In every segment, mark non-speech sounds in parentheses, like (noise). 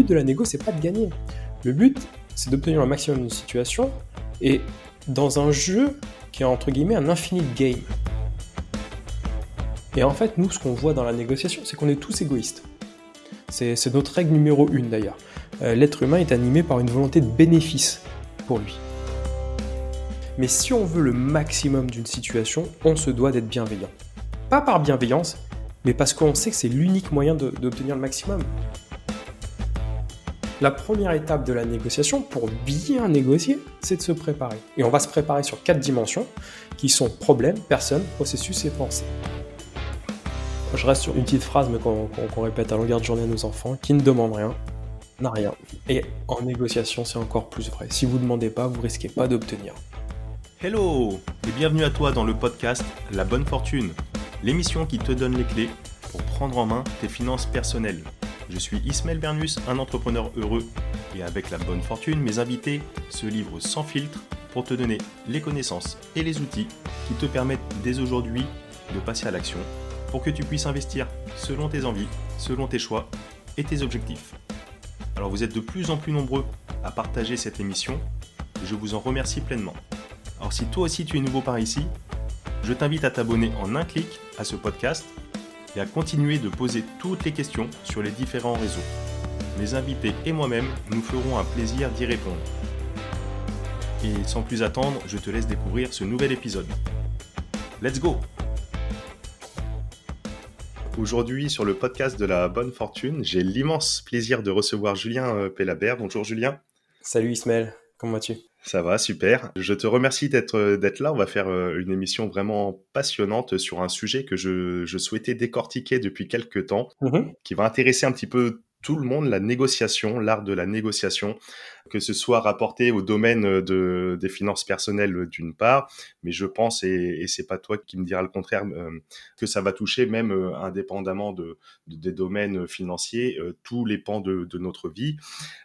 but de la négo, c'est pas de gagner. Le but, c'est d'obtenir le maximum d'une situation et dans un jeu qui est entre guillemets un infinite game. Et en fait, nous, ce qu'on voit dans la négociation, c'est qu'on est tous égoïstes. C'est notre règle numéro une d'ailleurs. Euh, l'être humain est animé par une volonté de bénéfice pour lui. Mais si on veut le maximum d'une situation, on se doit d'être bienveillant. Pas par bienveillance, mais parce qu'on sait que c'est l'unique moyen d'obtenir le maximum. La première étape de la négociation, pour bien négocier, c'est de se préparer. Et on va se préparer sur quatre dimensions, qui sont problème, personne, processus et pensée. Je reste sur une petite phrase, mais qu'on répète à longueur de journée à nos enfants, qui ne demande rien, n'a rien. Et en négociation, c'est encore plus vrai. Si vous ne demandez pas, vous risquez pas d'obtenir. Hello et bienvenue à toi dans le podcast La Bonne Fortune, l'émission qui te donne les clés pour prendre en main tes finances personnelles. Je suis Ismaël Bernus, un entrepreneur heureux, et avec la bonne fortune, mes invités se livrent sans filtre pour te donner les connaissances et les outils qui te permettent dès aujourd'hui de passer à l'action pour que tu puisses investir selon tes envies, selon tes choix et tes objectifs. Alors vous êtes de plus en plus nombreux à partager cette émission je vous en remercie pleinement. Alors si toi aussi tu es nouveau par ici, je t'invite à t'abonner en un clic à ce podcast et à continuer de poser toutes les questions sur les différents réseaux. Mes invités et moi-même nous ferons un plaisir d'y répondre. Et sans plus attendre, je te laisse découvrir ce nouvel épisode. Let's go Aujourd'hui, sur le podcast de la bonne fortune, j'ai l'immense plaisir de recevoir Julien euh, Pellabert. Bonjour Julien. Salut Ismaël, comment vas-tu? Ça va, super. Je te remercie d'être euh, d'être là. On va faire euh, une émission vraiment passionnante sur un sujet que je, je souhaitais décortiquer depuis quelques temps, mmh qui va intéresser un petit peu tout le monde la négociation, l'art de la négociation, que ce soit rapporté au domaine de, des finances personnelles d'une part, mais je pense, et, et c'est pas toi qui me diras le contraire, euh, que ça va toucher même euh, indépendamment de, des domaines financiers, euh, tous les pans de, de, notre vie,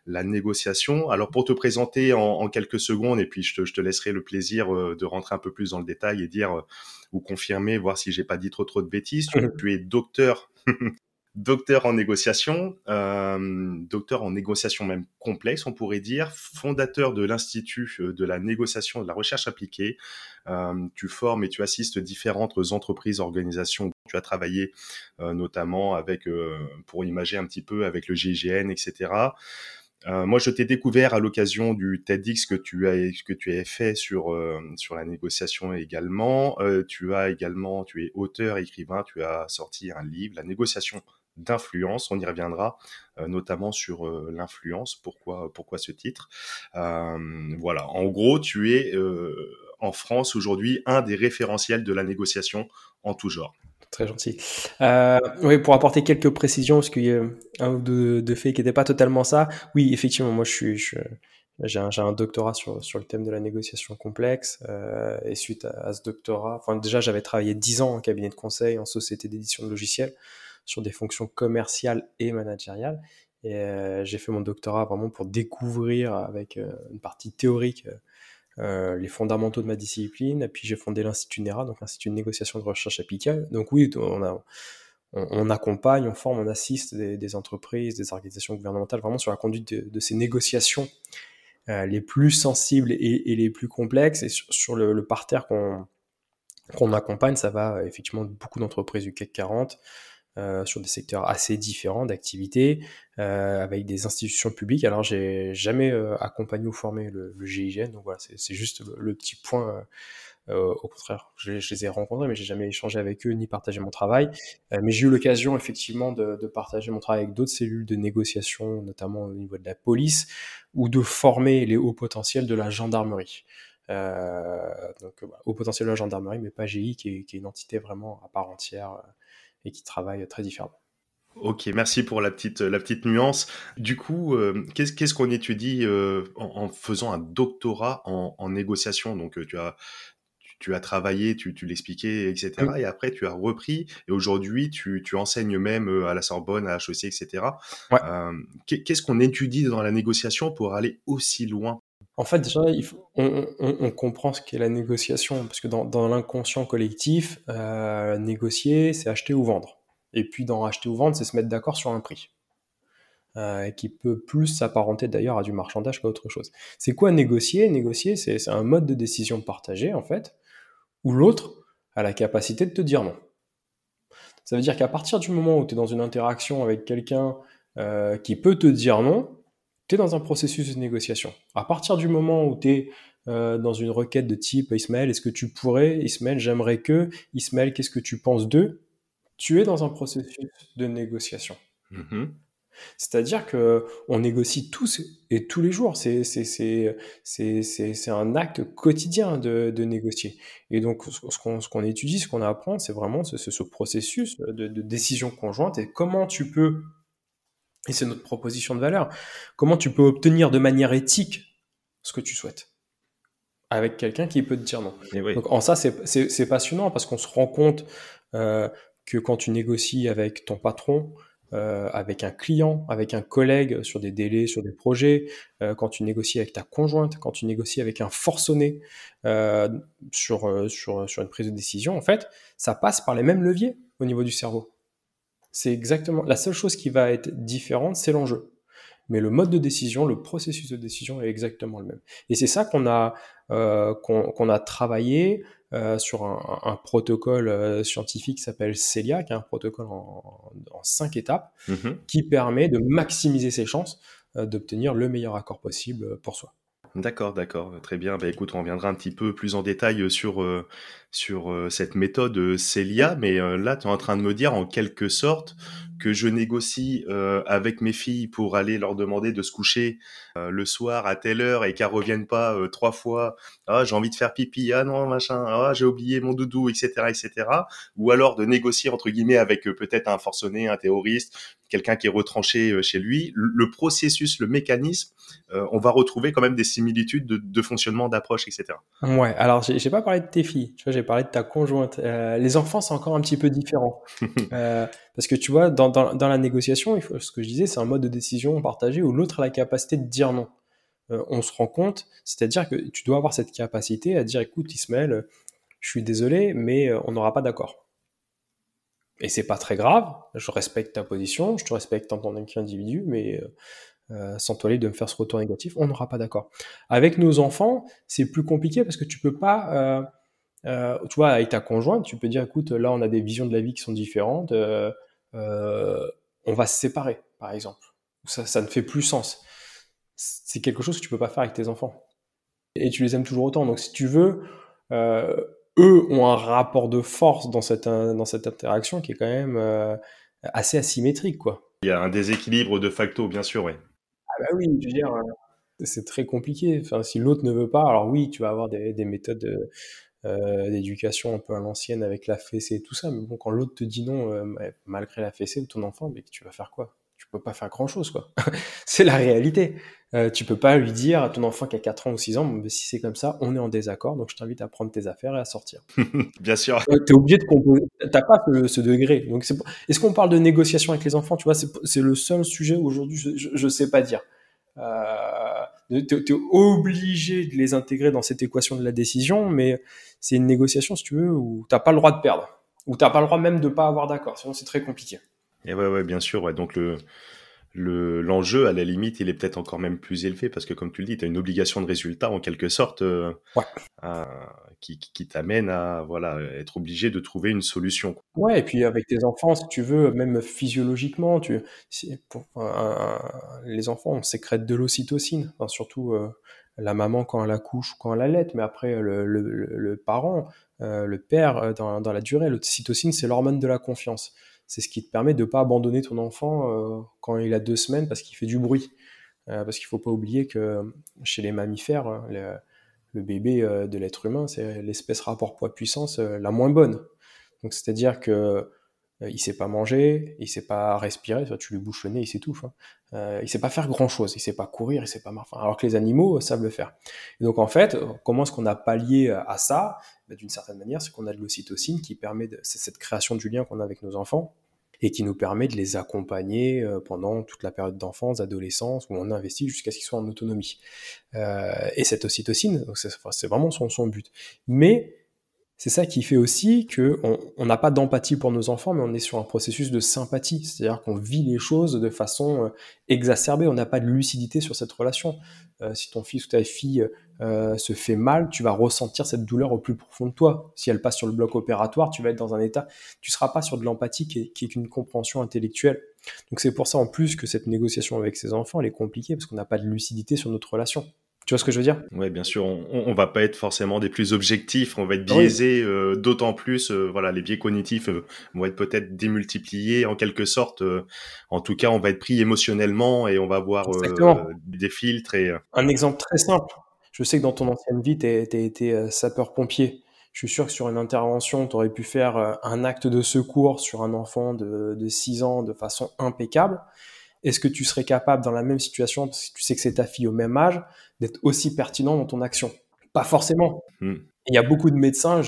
la négociation. Alors pour te présenter en, en quelques secondes, et puis je te, je te, laisserai le plaisir de rentrer un peu plus dans le détail et dire ou confirmer, voir si j'ai pas dit trop trop de bêtises. Tu, (laughs) tu es docteur (laughs) docteur en négociation, euh, docteur en négociation même complexe, on pourrait dire, fondateur de l'Institut euh, de la négociation de la recherche appliquée. Euh, tu formes et tu assistes différentes entreprises, organisations. Tu as travaillé notamment avec, pour imager un petit peu avec le GIGN, etc. Moi, je t'ai découvert à l'occasion du TEDx que tu as que tu as fait sur sur la négociation également. tu as également, tu es auteur, écrivain, tu as sorti un livre, La négociation d'influence. On y reviendra, euh, notamment sur euh, l'influence. Pourquoi, pourquoi ce titre? Euh, Voilà. En gros, tu es en France aujourd'hui un des référentiels de la négociation en tout genre. Très gentil. oui, pour apporter quelques précisions, parce qu'il y a un ou deux, faits qui n'étaient pas totalement ça. Oui, effectivement, moi, je suis, j'ai un, doctorat sur, le thème de la négociation complexe et suite à, à, ce doctorat, enfin déjà j'avais travaillé dix ans en cabinet de conseil en société d'édition de logiciels, sur des fonctions commerciales et managériales. Et euh, j'ai fait mon doctorat vraiment pour découvrir avec euh, une partie théorique euh, les fondamentaux de ma discipline. Et puis j'ai fondé l'Institut NERA, donc l'Institut de négociation de recherche appliquée. Donc oui, on, accompagne, on forme, on assiste des, entreprises, des organisations gouvernementales vraiment sur la conduite de, ces négociations les plus sensibles et, les plus complexes. Et sur, le, parterre qu'on qu'on accompagne, ça va effectivement beaucoup d'entreprises du CAC 40, euh, sur des secteurs assez différents d'activité, euh, avec des institutions publiques. Alors, j'ai jamais euh, accompagné ou formé le, GIGN, donc voilà, c'est juste le, petit point. au contraire, je, les ai rencontrés, mais j'ai jamais échangé avec eux ni partagé mon travail. mais j'ai eu l'occasion effectivement de, partager mon travail avec d'autres cellules de négociation, notamment au niveau de la police, ou de former les hauts potentiels de la gendarmerie. Donc, voilà, haut potentiel de la gendarmerie, mais pas GI, qui est, une entité vraiment à part entière et qui travaillent très différemment. Ok, merci pour la petite, la petite nuance. Du coup, euh, qu'est-ce qu'on étudie euh, en, faisant un doctorat en, négociation? Donc, euh, tu as, tu, as travaillé, tu, tu l'expliquais, etc. Et après, tu as repris. Et aujourd'hui, tu, tu, enseignes même à la Sorbonne, à HEC, etc. Ouais. qu'est-ce qu'on étudie dans la négociation pour aller aussi loin? En fait, déjà, on, comprend ce qu'est la négociation, parce que dans, l'inconscient collectif, euh, négocier, c'est acheter ou vendre. Et puis dans acheter ou vendre, c'est se mettre d'accord sur un prix. euh, qui peut plus s'apparenter d'ailleurs à du marchandage qu'à autre chose. C'est quoi négocier? Négocier, c'est un mode de décision partagé, en fait, où l'autre a la capacité de te dire non. Ça veut dire qu'à partir du moment où tu es dans une interaction avec quelqu'un euh, qui peut te dire non, tu es dans un processus de négociation. À partir du moment où tu es euh, dans une requête de type Ismaël, est-ce que tu pourrais, Ismaël, j'aimerais que, Ismaël, qu'est-ce que tu penses d'eux Tu es dans un processus de négociation. Mm-hmm. C'est-à-dire que on négocie tous et tous les jours. C'est c'est un acte quotidien de, de négocier. Et donc ce qu'on ce qu'on étudie, ce qu'on apprend, c'est vraiment ce, ce, processus de, de, décision conjointe et comment tu peux et c'est notre proposition de valeur comment tu peux obtenir de manière éthique ce que tu souhaites avec quelqu'un qui peut te dire non? Donc en ça c'est passionnant parce qu'on se rend compte euh, que quand tu négocies avec ton patron, euh, avec un client, avec un collègue sur des délais, sur des projets, euh, quand tu négocies avec ta conjointe, quand tu négocies avec un forcené sur, sur, sur une prise de décision, en fait, ça passe par les mêmes leviers au niveau du cerveau. C'est exactement la seule chose qui va être différente, c'est l'enjeu. Mais le mode de décision, le processus de décision est exactement le même. Et c'est ça qu'on a, qu'on a travaillé euh, sur un, protocole euh, scientifique qui s'appelle CELIA, qui est un protocole en, cinq étapes, mhm. qui permet de maximiser ses chances euh, d'obtenir le meilleur accord possible pour soi. D'accord, d'accord, très bien. Bah, écoute, on reviendra un petit peu plus en détail sur, sur cette méthode CELIA, mais là, tu es en train de me dire en quelque sorte que je négocie euh, avec mes filles pour aller leur demander de se coucher euh, le soir à telle heure et qu'elles reviennent pas euh, trois fois ah j'ai envie de faire pipi ah non machin ah j'ai oublié mon doudou etc etc ou alors de négocier entre guillemets avec peut-être un forcené un terroriste quelqu'un qui est retranché chez lui. Le, processus le mécanisme on va retrouver quand même des similitudes de, de fonctionnement d'approche etc ouais alors j'ai pas parlé de tes filles. Tu vois j'ai parlé de ta conjointe les enfants c'est encore un petit peu différent (laughs) parce que tu vois dans dans, la négociation, ce que je disais, c'est un mode de décision partagé où l'autre a la capacité de dire non. Euh, on se rend compte, c'est-à-dire que tu dois avoir cette capacité à dire écoute Ismaël, je suis désolé, mais euh, on n'aura pas d'accord. Et c'est pas très grave, je respecte ta position, je te respecte en tant qu'individu, mais euh, sans toi de me faire ce retour négatif, on n'aura pas d'accord. Avec nos enfants, c'est plus compliqué parce que tu peux pas, tu vois, avec ta conjointe, tu peux dire écoute, là on a des visions de la vie qui sont différentes, euh, on va se séparer, par exemple. Ça, ça ne fait plus sens. C'est quelque chose que tu peux pas faire avec tes enfants. Et tu les aimes toujours autant. Donc si tu veux, euh, eux ont un rapport de force dans cette, dans cette interaction qui est quand même euh, assez asymétrique. Quoi. Il y a un déséquilibre de facto, bien sûr, oui. Ah bah oui, je veux dire, c'est très compliqué. Enfin, si l'autre ne veut pas, alors oui, tu vas avoir des, des méthodes euh, d'éducation un peu à l'ancienne avec la fessée et tout ça. Mais bon, quand l'autre te dit non, euh, malgré la fessée de ton enfant, mais tu vas faire quoi? Tu peux pas faire grand chose, quoi. (laughs) c'est la réalité. Euh, tu peux pas lui dire à ton enfant qui a 4 ans ou 6 ans, mais si c'est comme ça, on est en désaccord, donc je t'invite à prendre tes affaires et à sortir. (laughs) Bien sûr. Euh, tu es obligé de composer. T'as pas ce, degré. Donc, est-ce qu'on parle de négociation avec les enfants? Tu vois, c'est le seul sujet aujourd'hui, je, je, je sais pas dire. Euh, tu es, obligé de les intégrer dans cette équation de la décision, mais c'est une négociation, si tu veux, où t'as pas le droit de perdre, où t'as pas le droit même de pas avoir d'accord, sinon c'est très compliqué. Et ouais, ouais, bien sûr, ouais. Donc le, l'enjeu, à la limite, il est peut-être encore même plus élevé parce que, comme tu le dis, tu as une obligation de résultat en quelque sorte euh, qui, qui t'amène à voilà, être obligé de trouver une solution. Ouais, et puis avec tes enfants, si tu veux, même physiologiquement, tu, pour, les enfants, on sécrète de l'ocytocine, enfin, surtout euh, la maman quand elle accouche ou quand elle allait, mais après le, le, le parent, euh, le père, dans, dans la durée, l'ocytocine, c'est l'hormone de la confiance c'est ce qui te permet de ne pas abandonner ton enfant euh, quand il a deux semaines parce qu'il fait du bruit. Euh, parce qu'il ne faut pas oublier que chez les mammifères, hein, le, bébé euh, de l'être humain, c'est l'espèce rapport poids-puissance la moins bonne. Donc c'est-à-dire que il sait pas manger, il sait pas respirer, tu lui bouches le nez, il s'étouffe. Hein. Euh, il sait pas faire grand chose, il sait pas courir, il sait pas marcher. Alors que les animaux savent le faire. Et donc en fait, comment est-ce qu'on a pallié à ça? Bah, D'une certaine manière, c'est qu'on a de l'ocytocine qui permet, de, c'est cette création du lien qu'on a avec nos enfants et qui nous permet de les accompagner euh, pendant toute la période d'enfance, d'adolescence, où on investit jusqu'à ce qu'ils soient en autonomie. Euh, et cette ocytocine, c'est vraiment son, son but. Mais c'est ça qui fait aussi que on n'a pas d'empathie pour nos enfants, mais on est sur un processus de sympathie. C'est-à-dire qu'on vit les choses de façon euh, exacerbée. On n'a pas de lucidité sur cette relation. Euh, si ton fils ou ta fille euh, se fait mal, tu vas ressentir cette douleur au plus profond de toi. Si elle passe sur le bloc opératoire, tu vas être dans un état, tu seras pas sur de l'empathie qui est, qui est une compréhension intellectuelle. Donc c'est pour ça en plus que cette négociation avec ses enfants, elle est compliquée parce qu'on n'a pas de lucidité sur notre relation. Tu vois ce que je veux dire? Oui, bien sûr. On, on, va pas être forcément des plus objectifs. On va être biaisé, euh, d'autant plus. Euh, voilà, les biais cognitifs euh, vont être peut-être démultipliés en quelque sorte. en tout cas, on va être pris émotionnellement et on va avoir des filtres. Et un exemple très simple. Je sais que dans ton ancienne vie, tu as été sapeur-pompier. Je suis sûr que sur une intervention, tu aurais pu faire un acte de secours sur un enfant de, de 6 ans de façon impeccable. Est-ce que tu serais capable, dans la même situation, parce que tu sais que c'est ta fille au même âge, d'être aussi pertinent dans ton action? Pas forcément. Hmm. Il y a beaucoup de médecins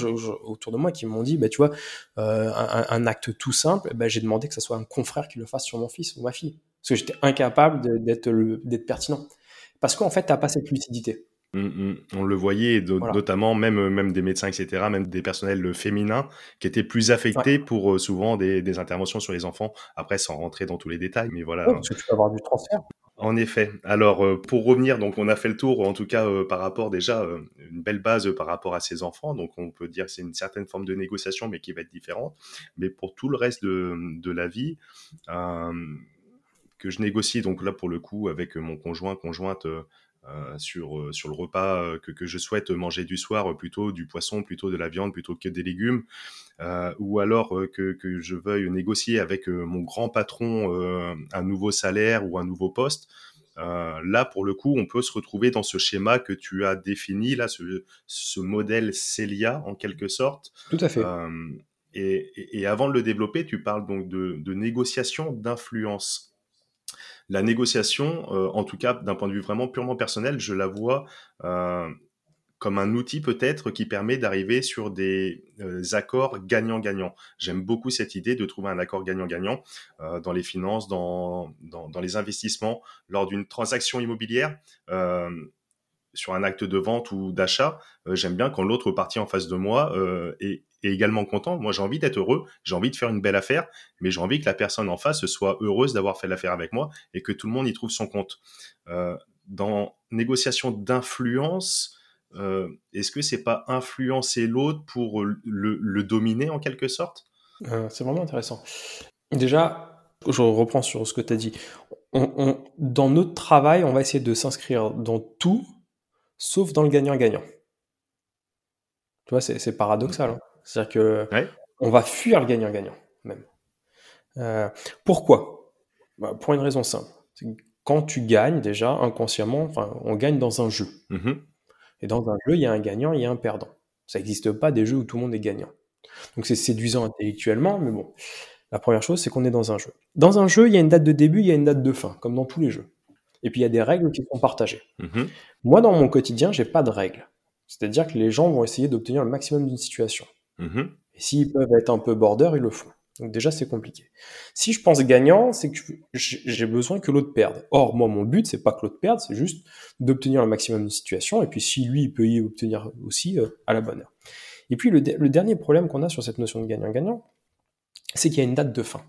autour de moi qui m'ont dit, bah, tu vois, euh, un, acte tout simple, bah, j'ai demandé que ce soit un confrère qui le fasse sur mon fils ou ma fille. Parce que j'étais incapable d'être pertinent. Parce qu'en fait, tu n'as pas cette lucidité. Mmh, mmh. On le voyait, notamment même, même des médecins, etc., même des personnels féminins qui étaient plus affectés pour euh, souvent des, interventions sur les enfants. Après, sans rentrer dans tous les détails, mais voilà. parce que tu peux avoir du transfert. En effet. Alors, euh, pour revenir, donc on a fait le tour, en tout cas euh, par rapport déjà une belle base par rapport à ces enfants. Donc, on peut dire que c'est une certaine forme de négociation, mais qui va être différente. Mais pour tout le reste de, de la vie, que je négocie, donc là pour le coup avec mon conjoint, conjointe euh, sur, euh, sur le repas euh, que, que, je souhaite manger du soir, plutôt du poisson, plutôt de la viande, plutôt que des légumes, ou alors que, que, je veuille négocier avec mon grand patron un nouveau salaire ou un nouveau poste. là, pour le coup, on peut se retrouver dans ce schéma que tu as défini, là, ce, ce modèle Celia, en quelque sorte. Tout à fait. Et, et, et, avant de le développer, tu parles donc de, de négociation d'influence la négociation, euh, en tout cas d'un point de vue vraiment purement personnel, je la vois euh, comme un outil peut-être qui permet d'arriver sur des euh, accords gagnant-gagnant. J'aime beaucoup cette idée de trouver un accord gagnant-gagnant dans les finances, dans, les investissements, lors d'une transaction immobilière sur un acte de vente ou d'achat, j'aime bien quand l'autre partie en face de moi euh, est, également content. Moi, j'ai envie d'être heureux, j'ai envie de faire une belle affaire, mais j'ai envie que la personne en face soit heureuse d'avoir fait l'affaire avec moi et que tout le monde y trouve son compte. Euh, dans négociation d'influence, est-ce que c'est pas influencer l'autre pour le, dominer en quelque sorte? C'est vraiment intéressant. Déjà, je reprends sur ce que tu as dit. dans notre travail, on va essayer de s'inscrire dans tout sauf dans le gagnant-gagnant. Tu vois, c'est paradoxal. Hein. C'est-à-dire que on va fuir le gagnant-gagnant, même. Euh, pourquoi? Bah, Pour une raison simple. Quand tu gagnes, déjà, inconsciemment, on gagne dans un jeu. Mm-hmm. Et dans un jeu, il y a un gagnant, il y a un perdant. Ça n'existe pas des jeux où tout le monde est gagnant. Donc c'est séduisant intellectuellement, mais bon. La première chose, c'est qu'on est dans un jeu. Dans un jeu, il y a une date de début, il y a une date de fin, comme dans tous les jeux. Et puis il y a des règles qui sont partagées. Mhm. Moi, dans mon quotidien, j'ai pas de règles. C'est-à-dire que les gens vont essayer d'obtenir le maximum d'une situation. Mhm. Et s'ils peuvent être un peu border, ils le font. Donc déjà, c'est compliqué. Si je pense gagnant, c'est que j'ai besoin que l'autre perde. Or, moi, mon but, c'est pas que l'autre perde, c'est juste d'obtenir le maximum d'une situation. Et puis, si lui, il peut y obtenir aussi, euh, à la bonne heure. Et puis, le dernier problème qu'on a sur cette notion de gagnant-gagnant, c'est qu'il y a une date de fin.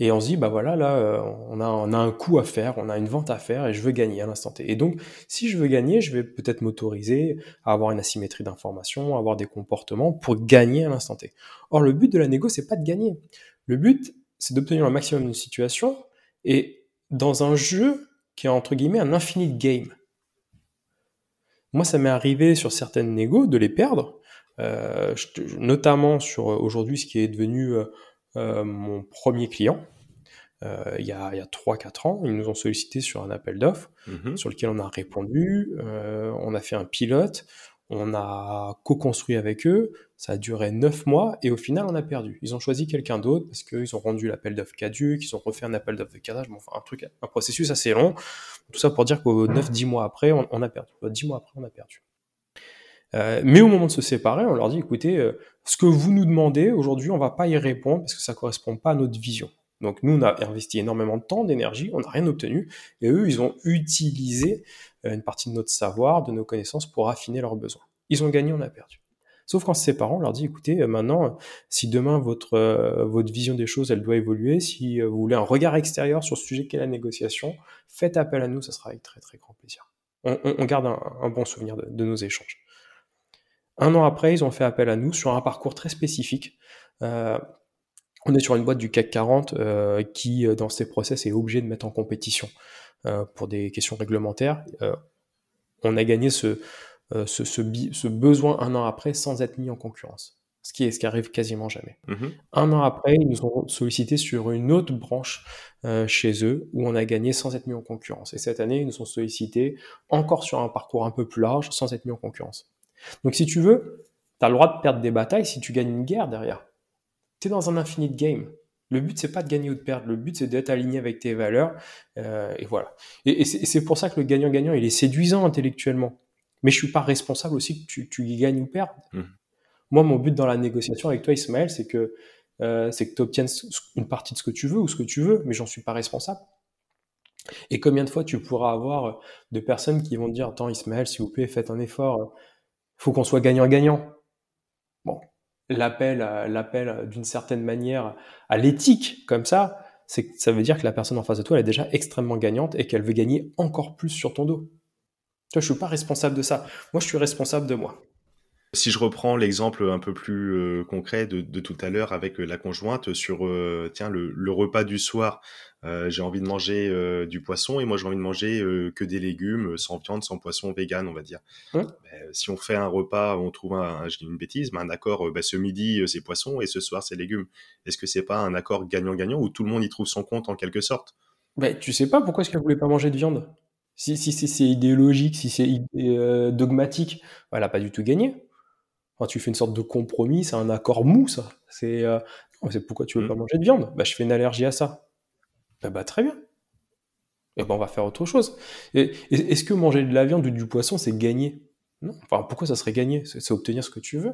Et on se dit, bah voilà, là, euh, on a, on a un coup à faire, on a une vente à faire et je veux gagner à l'instant T. Et donc, si je veux gagner, je vais peut-être m'autoriser à avoir une asymétrie d'information, à avoir des comportements pour gagner à l'instant T. Or, le but de la négo, c'est pas de gagner. Le but, c'est d'obtenir le maximum d'une situation et dans un jeu qui est entre guillemets un infinite game. Moi, ça m'est arrivé sur certaines négos de les perdre, euh, notamment sur euh, aujourd'hui ce qui est devenu mon premier client, euh, il y a, 3-4 ans. Ils nous ont sollicité sur un appel d'offres mhm. sur lequel on a répondu. Euh, on a fait un pilote. On a co-construit avec eux. Ça a duré 9 mois et au final, on a perdu. Ils ont choisi quelqu'un d'autre parce qu'ils ont rendu l'appel d'offres caduque, ils ont refait un appel d'offres de cadage. enfin, un truc, un processus assez long. Tout ça pour dire qu'au 9-10 mois après, on, on a perdu. 10 mois après, on a perdu. Euh, mais au moment de se séparer, on leur dit, écoutez, euh, ce que vous nous demandez aujourd'hui, on va pas y répondre parce que ça correspond pas à notre vision. Donc nous, on a investi énormément de temps, d'énergie, on n'a rien obtenu, et eux, ils ont utilisé euh, une partie de notre savoir, de nos connaissances pour affiner leurs besoins. Ils ont gagné, on a perdu. Sauf qu'en se séparant, on leur dit, écoutez, maintenant, si demain votre, votre vision des choses, elle doit évoluer, si vous voulez un regard extérieur sur ce sujet qu'est la négociation, faites appel à nous, ça sera avec très très grand plaisir. On, garde un, bon souvenir de, nos échanges. Un an après, ils ont fait appel à nous sur un parcours très spécifique. on est sur une boîte du CAC 40 qui, dans ses process, est obligée de mettre en compétition pour des questions réglementaires. on a gagné ce, euh, ce, besoin un an après sans être mis en concurrence. Ce qui, est, ce qui arrive quasiment jamais. Mhm. Un an après, ils nous ont sollicité sur une autre branche euh, chez eux où on a gagné sans être mis en concurrence. Et cette année, ils nous ont sollicité encore sur un parcours un peu plus large sans être mis en concurrence. Donc si tu veux, tu as le droit de perdre des batailles si tu gagnes une guerre derrière. Tu es dans un infinite game. Le but, c'est pas de gagner ou de perdre. Le but, c'est d'être aligné avec tes valeurs. Euh, et voilà. et c'est pour ça que le gagnant-gagnant, il est séduisant intellectuellement mais je suis pas responsable aussi que tu, gagnes ou perdes. Mmh. Moi, mon but dans la négociation avec toi, Ismaël, c'est que euh, c'est que tu obtiennes une partie de ce que tu veux ou ce que tu veux, mais j'en suis pas responsable. Et combien de fois tu pourras avoir de personnes qui vont te dire Attends, Ismaël, s'il vous plaît, faites un effort, faut qu'on soit gagnant-gagnant. Bon, l'appel, l'appel d'une certaine manière à l'éthique, comme ça, c'est ça veut dire que la personne en face de toi, elle est déjà extrêmement gagnante et qu'elle veut gagner encore plus sur ton dos. Toi, je suis pas responsable de ça. Moi, je suis responsable de moi. Si je reprends l'exemple un peu plus euh, concret de, tout à l'heure avec euh, la conjointe sur euh, tiens le, repas du soir, j'ai envie de manger du poisson et moi j'ai envie de manger que des légumes sans viande, sans poisson, vegan on va dire. Hein ben, si on fait un repas, on trouve un, je dis une bêtise, mais un accord, ben, ce midi c'est poisson et ce soir c'est légumes. Est-ce que c'est pas un accord gagnant-gagnant où tout le monde y trouve son compte en quelque sorte? Ben, tu sais pas pourquoi est-ce qu'elle voulait pas manger de viande? Si, si, c'est idéologique, si c'est dogmatique, elle n'a pas du tout gagné. Enfin, tu fais une sorte de compromis, c'est un accord mou, ça. C'est euh, pourquoi tu veux mm. pas manger de viande? Bah, je fais une allergie à ça. Bah, bah très bien. Et ben, on va faire autre chose. Est-ce que manger de la viande ou du poisson, c'est gagner Non. Enfin, pourquoi ça serait gagner C'est obtenir ce que tu veux.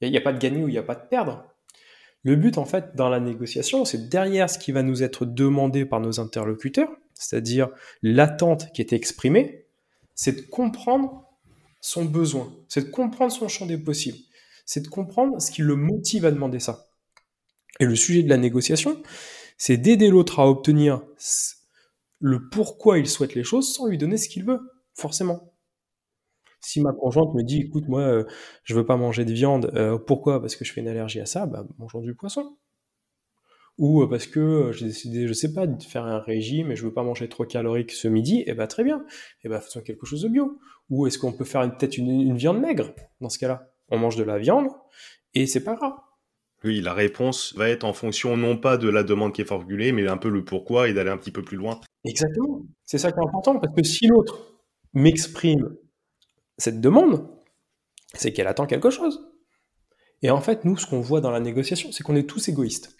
Il n'y a, pas de gagner ou il n'y a pas de perdre. Le but, en fait, dans la négociation, c'est derrière ce qui va nous être demandé par nos interlocuteurs, c'est-à-dire l'attente qui est exprimée, c'est de comprendre son besoin, c'est de comprendre son champ des possibles, c'est de comprendre ce qui le motive à demander ça. Et le sujet de la négociation, c'est d'aider l'autre à obtenir le pourquoi il souhaite les choses sans lui donner ce qu'il veut, forcément. Si ma conjointe me dit, écoute, moi, euh, je veux pas manger de viande, euh, pourquoi? Parce que je fais une allergie à ça, bah, mangeons du poisson. Ou euh, parce que j'ai décidé, je sais pas, de faire un régime et je veux pas manger trop calorique ce midi, et eh bah très bien, et eh bah faisons quelque chose de bio. Ou est-ce qu'on peut faire peut-être une, viande maigre dans ce cas-là? On mange de la viande et c'est pas grave. Oui, la réponse va être en fonction non pas de la demande qui est formulée, mais un peu le pourquoi et d'aller un petit peu plus loin. Exactement. C'est ça qui est important parce que si l'autre m'exprime cette demande, c'est qu'elle attend quelque chose. Et en fait, nous, ce qu'on voit dans la négociation, c'est qu'on est tous égoïstes.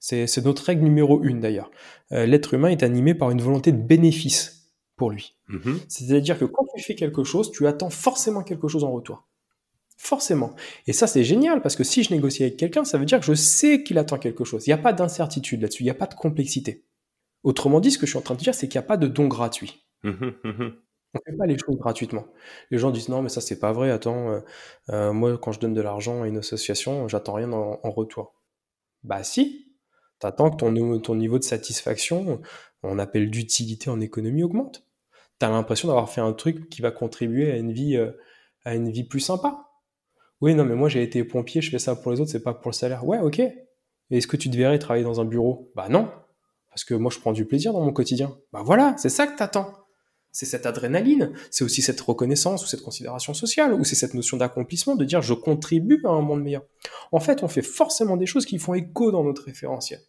C'est notre règle numéro une d'ailleurs. Euh, l'être humain est animé par une volonté de bénéfice pour lui. Mm-hmm. C'est-à-dire que quand tu fais quelque chose, tu attends forcément quelque chose en retour. Forcément. Et ça, c'est génial parce que si je négocie avec quelqu'un, ça veut dire que je sais qu'il attend quelque chose. Il n'y a pas d'incertitude là-dessus, il n'y a pas de complexité. Autrement dit, ce que je suis en train de dire, c'est qu'il n'y a pas de don gratuit. Mm-hmm, mm-hmm. On fait pas les choses gratuitement. Les gens disent non, mais ça c'est pas vrai. Attends, euh, euh, moi quand je donne de l'argent à une association, j'attends rien en, retour. Bah si, t'attends que ton, niveau de satisfaction, on appelle d'utilité en économie, augmente. T'as l'impression d'avoir fait un truc qui va contribuer à une vie, euh, à une vie plus sympa. Oui, non, mais moi j'ai été pompier, je fais ça pour les autres, c'est pas pour le salaire. Ouais, ok. Est-ce que tu te verrais travailler dans un bureau? Bah non, parce que moi je prends du plaisir dans mon quotidien. Bah voilà, c'est ça que t'attends c'est cette adrénaline, c'est aussi cette reconnaissance ou cette considération sociale, ou c'est cette notion d'accomplissement, de dire je contribue à un monde meilleur. En fait, on fait forcément des choses qui font écho dans notre référentiel.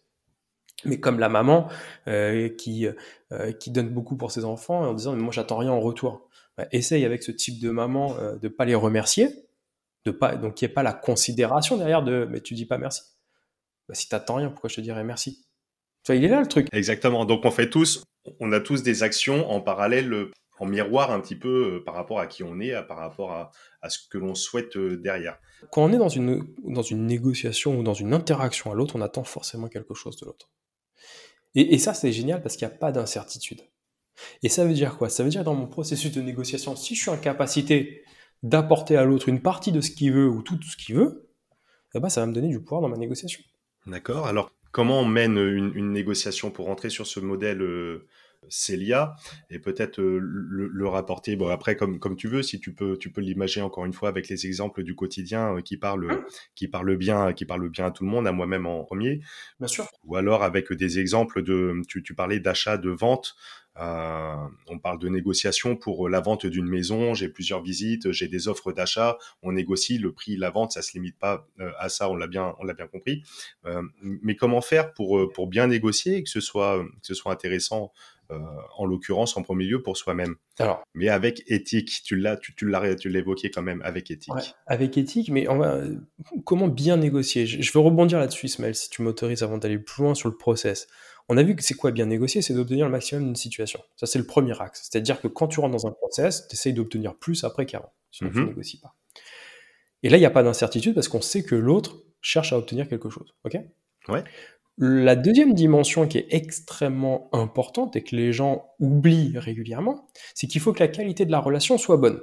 Mais comme la maman euh, qui, euh, qui donne beaucoup pour ses enfants en disant mais moi j'attends rien en retour. Bah, essaye avec ce type de maman euh, de pas les remercier, de pas donc qu'il n'y ait pas la considération derrière de mais tu dis pas merci. Bah, si t'attends rien, pourquoi je te dirais merci? Tu vois, il est là le truc. Exactement. Donc on fait tous on a tous des actions en parallèle, euh, en miroir un petit peu euh, par rapport à qui on est, par rapport à, ce que l'on souhaite euh, derrière. Quand on est dans une, dans une négociation ou dans une interaction à l'autre, on attend forcément quelque chose de l'autre. Et, ça, c'est génial parce qu'il n'y a pas d'incertitude. Et ça veut dire quoi? Ça veut dire dans mon processus de négociation, si je suis en capacité d'apporter à l'autre une partie de ce qu'il veut ou tout ce qu'il veut, eh ben, ça va me donner du pouvoir dans ma négociation. D'accord. Alors, comment on mène une, négociation pour rentrer sur ce modèle euh, Célia et peut-être euh, le, rapporter bon après comme comme tu veux si tu peux tu peux l'imaginer encore une fois avec les exemples du quotidien euh, qui parlent mmh. qui parlent bien qui parlent bien à tout le monde à moi-même en premier bien sûr ou alors avec des exemples de tu, tu parlais d'achat de vente euh, on parle de négociation pour la vente d'une maison. J'ai plusieurs visites, j'ai des offres d'achat. On négocie le prix, la vente, ça se limite pas à ça. On l'a bien, on l'a bien compris. mais comment faire pour pour bien négocier et que ce soit que ce soit intéressant euh, en l'occurrence en premier lieu pour soi-même. Alors, mais avec éthique, tu l'as, tu, tu l'as, tu évoqué quand même avec éthique. avec éthique, mais on va, comment bien négocier? Je, veux rebondir là-dessus, Ismaël, si tu m'autorises avant d'aller plus loin sur le process. On a vu que c'est quoi bien négocier, c'est d'obtenir le maximum d'une situation. Ça, c'est le premier axe. C'est-à-dire que quand tu rentres dans un process, tu essayes d'obtenir plus après qu'avant, sinon tu ne mhm. négocies pas. Et là, il n'y a pas d'incertitude parce qu'on sait que l'autre cherche à obtenir quelque chose. Ok? Ouais. La deuxième dimension qui est extrêmement importante et que les gens oublient régulièrement, c'est qu'il faut que la qualité de la relation soit bonne.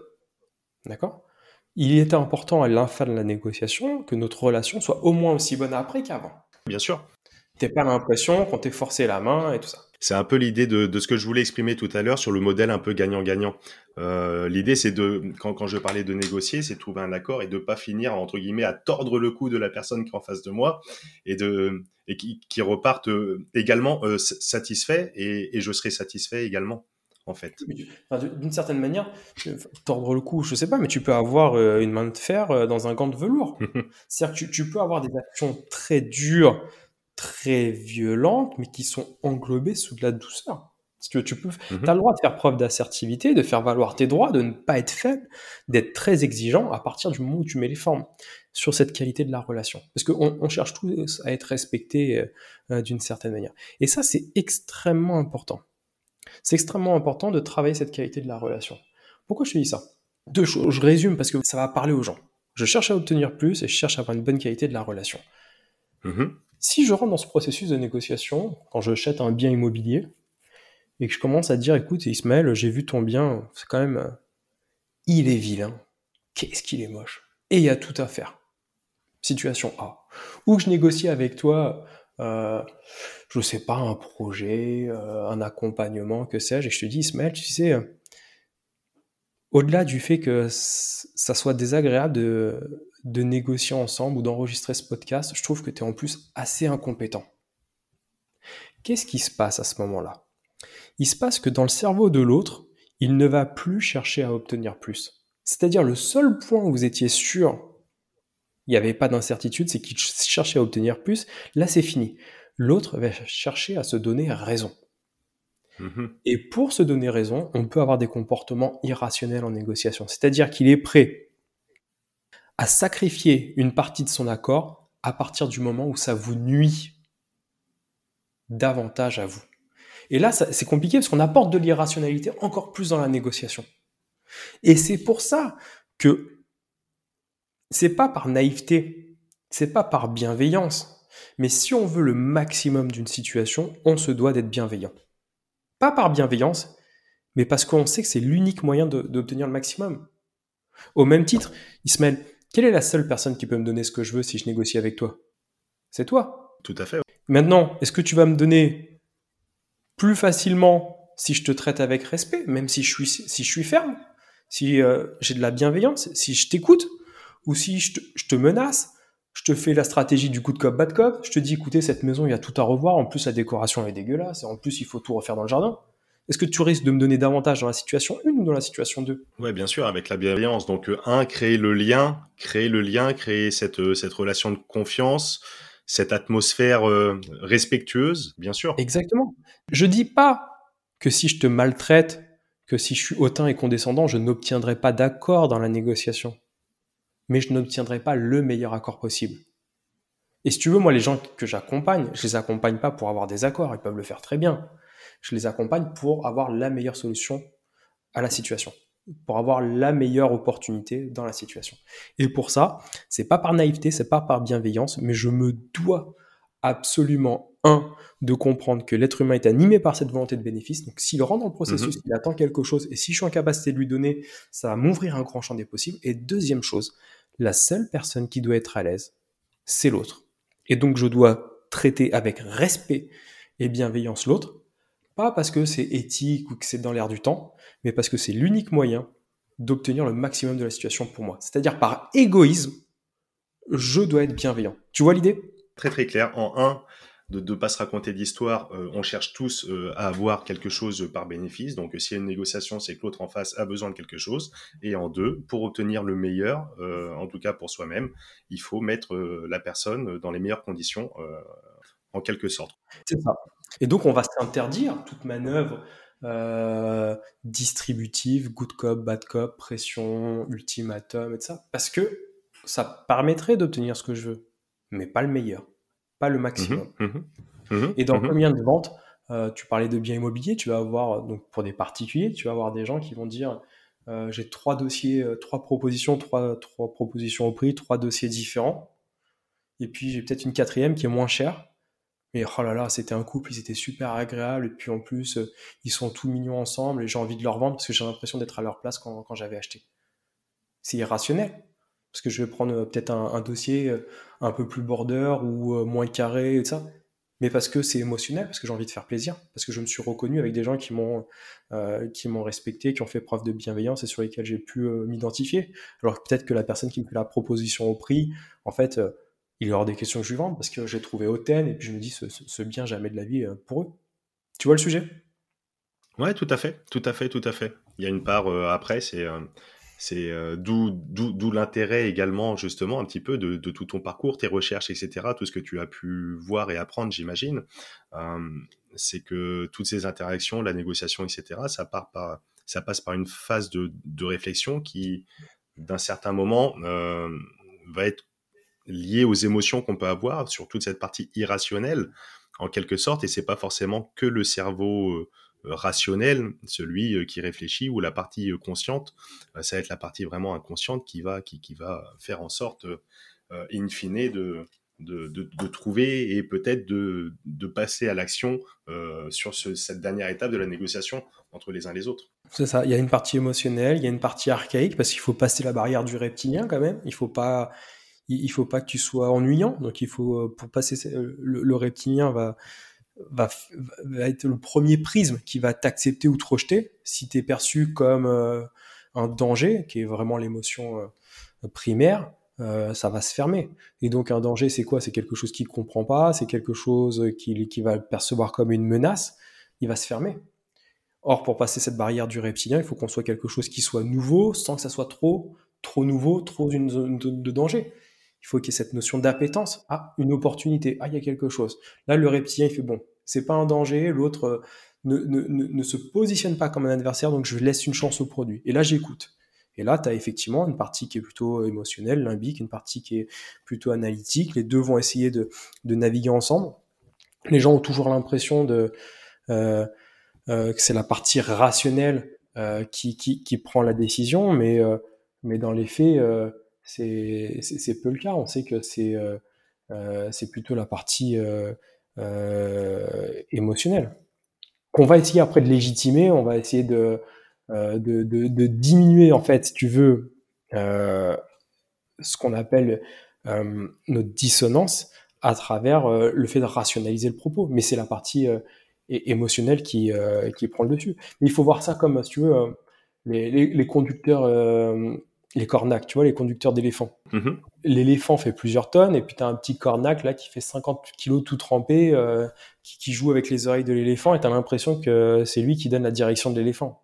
D'accord? Il est important à l'infin de la négociation que notre relation soit au moins aussi bonne après qu'avant. Bien sûr. T'as pas l'impression qu'on t'ait forcé la main et tout ça. C'est un peu l'idée de, ce que je voulais exprimer tout à l'heure sur le modèle un peu gagnant-gagnant. Euh, l'idée, c'est de, quand, je parlais de négocier, c'est de trouver un accord et de pas finir, entre guillemets, à tordre le cou de la personne qui est en face de moi et de et qui, qui repartent euh, également euh, satisfaits et, et je serai satisfait également en fait. D'une certaine manière, tordre le cou, je sais pas, mais tu peux avoir une main de fer dans un gant de velours. (laughs) C'est-à-dire que tu, tu, peux avoir des actions très dures très violentes, mais qui sont englobées sous de la douceur. Parce que tu peux, mhm. as le droit de faire preuve d'assertivité, de faire valoir tes droits, de ne pas être faible, d'être très exigeant à partir du moment où tu mets les formes sur cette qualité de la relation. Parce qu'on on cherche tous à être respecté euh, euh, d'une certaine manière. Et ça, c'est extrêmement important. C'est extrêmement important de travailler cette qualité de la relation. Pourquoi je te dis ça? Deux choses. Je résume parce que ça va parler aux gens. Je cherche à obtenir plus et je cherche à avoir une bonne qualité de la relation. Mhm. Si je rentre dans ce processus de négociation, quand je achète un bien immobilier, et que je commence à dire, écoute, Ismaël, j'ai vu ton bien, c'est quand même, euh, il est vilain, qu'est-ce qu'il est moche, et il y a tout à faire. Situation A. Ou que je négocie avec toi, euh, je sais pas, un projet, euh, un accompagnement, que sais-je, et je te dis, Ismaël, tu sais, euh, au-delà du fait que ça soit désagréable de, de négocier ensemble ou d'enregistrer ce podcast, je trouve que tu es en plus assez incompétent. Qu'est-ce qui se passe à ce moment-là? Il se passe que dans le cerveau de l'autre, il ne va plus chercher à obtenir plus. C'est-à-dire le seul point où vous étiez sûr, il n'y avait pas d'incertitude, c'est qu'il cherchait à obtenir plus, là c'est fini. L'autre va chercher à se donner raison. Mm-hmm. Et pour se donner raison, on peut avoir des comportements irrationnels en négociation. C'est-à-dire qu'il est prêt à sacrifier une partie de son accord à partir du moment où ça vous nuit davantage à vous. Et là, c'est compliqué parce qu'on apporte de l'irrationalité encore plus dans la négociation. Et c'est pour ça que c'est pas par naïveté, c'est pas par bienveillance, mais si on veut le maximum d'une situation, on se doit d'être bienveillant. Pas par bienveillance, mais parce qu'on sait que c'est l'unique moyen d'obtenir le maximum. Au même titre, Ismaël, quelle est la seule personne qui peut me donner ce que je veux si je négocie avec toi? C'est toi. Tout à fait. Maintenant, est-ce que tu vas me donner plus facilement si je te traite avec respect, même si je suis, si je suis ferme, si euh, j'ai de la bienveillance, si je t'écoute, ou si je te, je te, menace, je te fais la stratégie du coup de cop, bad cop, je te dis écoutez, cette maison, il y a tout à revoir, en plus la décoration est dégueulasse, et en plus il faut tout refaire dans le jardin? Est-ce que tu risques de me donner davantage dans la situation 1 ou dans la situation 2 Oui, bien sûr, avec la bienveillance. Donc, euh, un, créer le lien, créer le lien, créer cette, euh, cette relation de confiance, cette atmosphère euh, respectueuse, bien sûr. Exactement. Je dis pas que si je te maltraite, que si je suis hautain et condescendant, je n'obtiendrai pas d'accord dans la négociation. Mais je n'obtiendrai pas le meilleur accord possible. Et si tu veux, moi, les gens que j'accompagne, je les accompagne pas pour avoir des accords, ils peuvent le faire très bien je les accompagne pour avoir la meilleure solution à la situation, pour avoir la meilleure opportunité dans la situation. Et pour ça, c'est pas par naïveté, c'est pas par bienveillance, mais je me dois absolument un, de comprendre que l'être humain est animé par cette volonté de bénéfice. Donc, s'il rentre dans le processus, mhm. il attend quelque chose, et si je suis en capacité de lui donner, ça va m'ouvrir un grand champ des possibles. Et deuxième chose, la seule personne qui doit être à l'aise, c'est l'autre. Et donc, je dois traiter avec respect et bienveillance l'autre, pas parce que c'est éthique ou que c'est dans l'air du temps, mais parce que c'est l'unique moyen d'obtenir le maximum de la situation pour moi. C'est-à-dire par égoïsme, je dois être bienveillant. Tu vois l'idée? Très très clair. En un, de ne pas se raconter d'histoire, euh, on cherche tous euh, à avoir quelque chose par bénéfice. Donc s'il y a une négociation, c'est que l'autre en face a besoin de quelque chose. Et en deux, pour obtenir le meilleur, euh, en tout cas pour soi-même, il faut mettre la personne dans les meilleures conditions, en quelque sorte. C'est ça. Et donc on va s'interdire toute manœuvre distributive, good cop, bad cop, pression, ultimatum, et ça, parce que ça permettrait d'obtenir ce que je veux, mais pas le meilleur pas le maximum. Mmh mmh mmh et dans combien de ventes, euh, tu parlais de biens immobiliers, tu vas avoir, donc pour des particuliers, tu vas avoir des gens qui vont dire euh, j'ai trois dossiers, euh, trois propositions, trois, trois propositions au prix, trois dossiers différents. Et puis j'ai peut-être une quatrième qui est moins chère. Mais oh là là, c'était un couple, ils étaient super agréables. Et puis en plus, ils sont tous mignons ensemble et j'ai envie de leur vendre parce que j'ai l'impression d'être à leur place quand, quand j'avais acheté. C'est irrationnel parce que je vais prendre euh, peut-être un, dossier euh, un peu plus border ou euh, moins carré et tout ça, mais parce que c'est émotionnel, parce que j'ai envie de faire plaisir, parce que je me suis reconnu avec des gens qui m'ont qui m'ont respecté, qui ont fait preuve de bienveillance et sur lesquels j'ai pu m'identifier. Alors peut-être que la personne qui me fait la proposition au prix, en fait, il y aura des questions que parce que j'ai trouvé hautaine et puis je me dis ce, bien jamais de la vie pour eux. Tu vois le sujet? Ouais, tout à fait, tout à fait, tout à fait. Il y a une part après, c'est c'est euh, d'où l'intérêt également justement un petit peu de, tout ton parcours, tes recherches, etc., tout ce que tu as pu voir et apprendre, j'imagine. Euh, c'est que toutes ces interactions, la négociation, etc., ça, part par, ça passe par une phase de, réflexion qui, d'un certain moment, euh, va être liée aux émotions qu'on peut avoir sur toute cette partie irrationnelle, en quelque sorte, et c'est pas forcément que le cerveau euh, rationnel, celui euh, qui réfléchit, ou la partie euh, consciente, ça va être la partie vraiment inconsciente qui va, qui, qui va faire en sorte, in fine, de, de, de, trouver et peut-être de, de, passer à l'action sur cette dernière étape de la négociation entre les uns et les autres. C'est ça, il y a une partie émotionnelle, il y a une partie archaïque, parce qu'il faut passer la barrière du reptilien quand même, il faut pas... Il faut pas que tu sois ennuyant, donc il faut pour passer le reptilien va, va, être le premier prisme qui va t'accepter ou te rejeter. Si tu es perçu comme euh, un danger, qui est vraiment l'émotion euh, primaire, euh, ça va se fermer. Et donc un danger, c'est quoi? C'est quelque chose qu'il ne comprend pas, c'est quelque chose qu'il qui va percevoir comme une menace, il va se fermer. Or, pour passer cette barrière du reptilien, il faut qu'on soit quelque chose qui soit nouveau, sans que ça soit trop, trop nouveau, trop une zone de danger. Il faut qu'il y ait cette notion d'appétence. Ah, une opportunité. Ah, il y a quelque chose. Là, le reptilien, il fait bon, c'est pas un danger. L'autre euh, ne, se positionne pas comme un adversaire, donc je laisse une chance au produit. Et là, j'écoute. Et là, tu as effectivement une partie qui est plutôt émotionnelle, limbique, une partie qui est plutôt analytique. Les deux vont essayer de, naviguer ensemble. Les gens ont toujours l'impression euh, euh, que c'est la partie rationnelle euh, qui, prend la décision, mais, euh, dans les faits, euh, c'est peu le cas. On sait que c'est euh, euh, plutôt la partie euh, émotionnelle. Qu'on va essayer après de légitimer, on va essayer de, de, de, de, diminuer, en fait, si tu veux, ce qu'on appelle notre dissonance à travers le fait de rationaliser le propos. Mais c'est la partie émotionnelle qui, qui prend le dessus. Mais il faut voir ça comme, si tu veux, les, les, les conducteurs les cornacs, tu vois, les conducteurs d'éléphants. Mm-hmm. L'éléphant fait plusieurs tonnes, et puis tu as un petit cornac là qui fait 50 kilos tout trempé, euh, qui, joue avec les oreilles de l'éléphant, et tu as l'impression que c'est lui qui donne la direction de l'éléphant.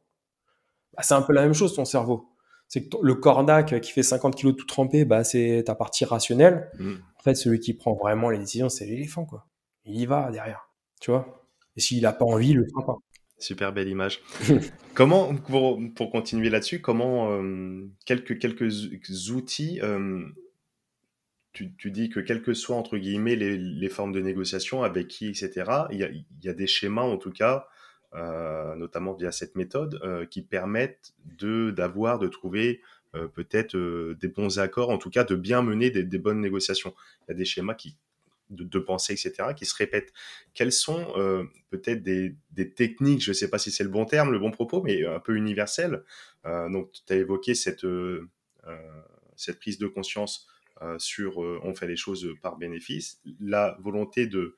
Bah, c'est un peu la même chose, ton cerveau. C'est que le cornac qui fait 50 kilos tout trempé, bah, c'est ta partie rationnelle. Mm. En fait, celui qui prend vraiment les décisions, c'est l'éléphant, quoi. Il y va derrière, tu vois. Et s'il n'a pas envie, il le fera pas. Super belle image. (laughs) comment, pour, pour continuer là-dessus, comment euh, quelques, quelques outils, euh, tu, tu, dis que quelles que soient entre guillemets les, les, formes de négociation, avec qui, etc., il y a, il y a des schémas en tout cas, euh, notamment via cette méthode, qui permettent de d'avoir, de trouver peut-être des bons accords, en tout cas de bien mener des, des bonnes négociations. Il y a des schémas qui de, pensée, etc., qui se répètent. Quelles sont peut-être des, techniques, je ne sais pas si c'est le bon terme, le bon propos, mais un peu universelles. donc, tu as évoqué cette, cette prise de conscience sur on fait les choses par bénéfice, la volonté de,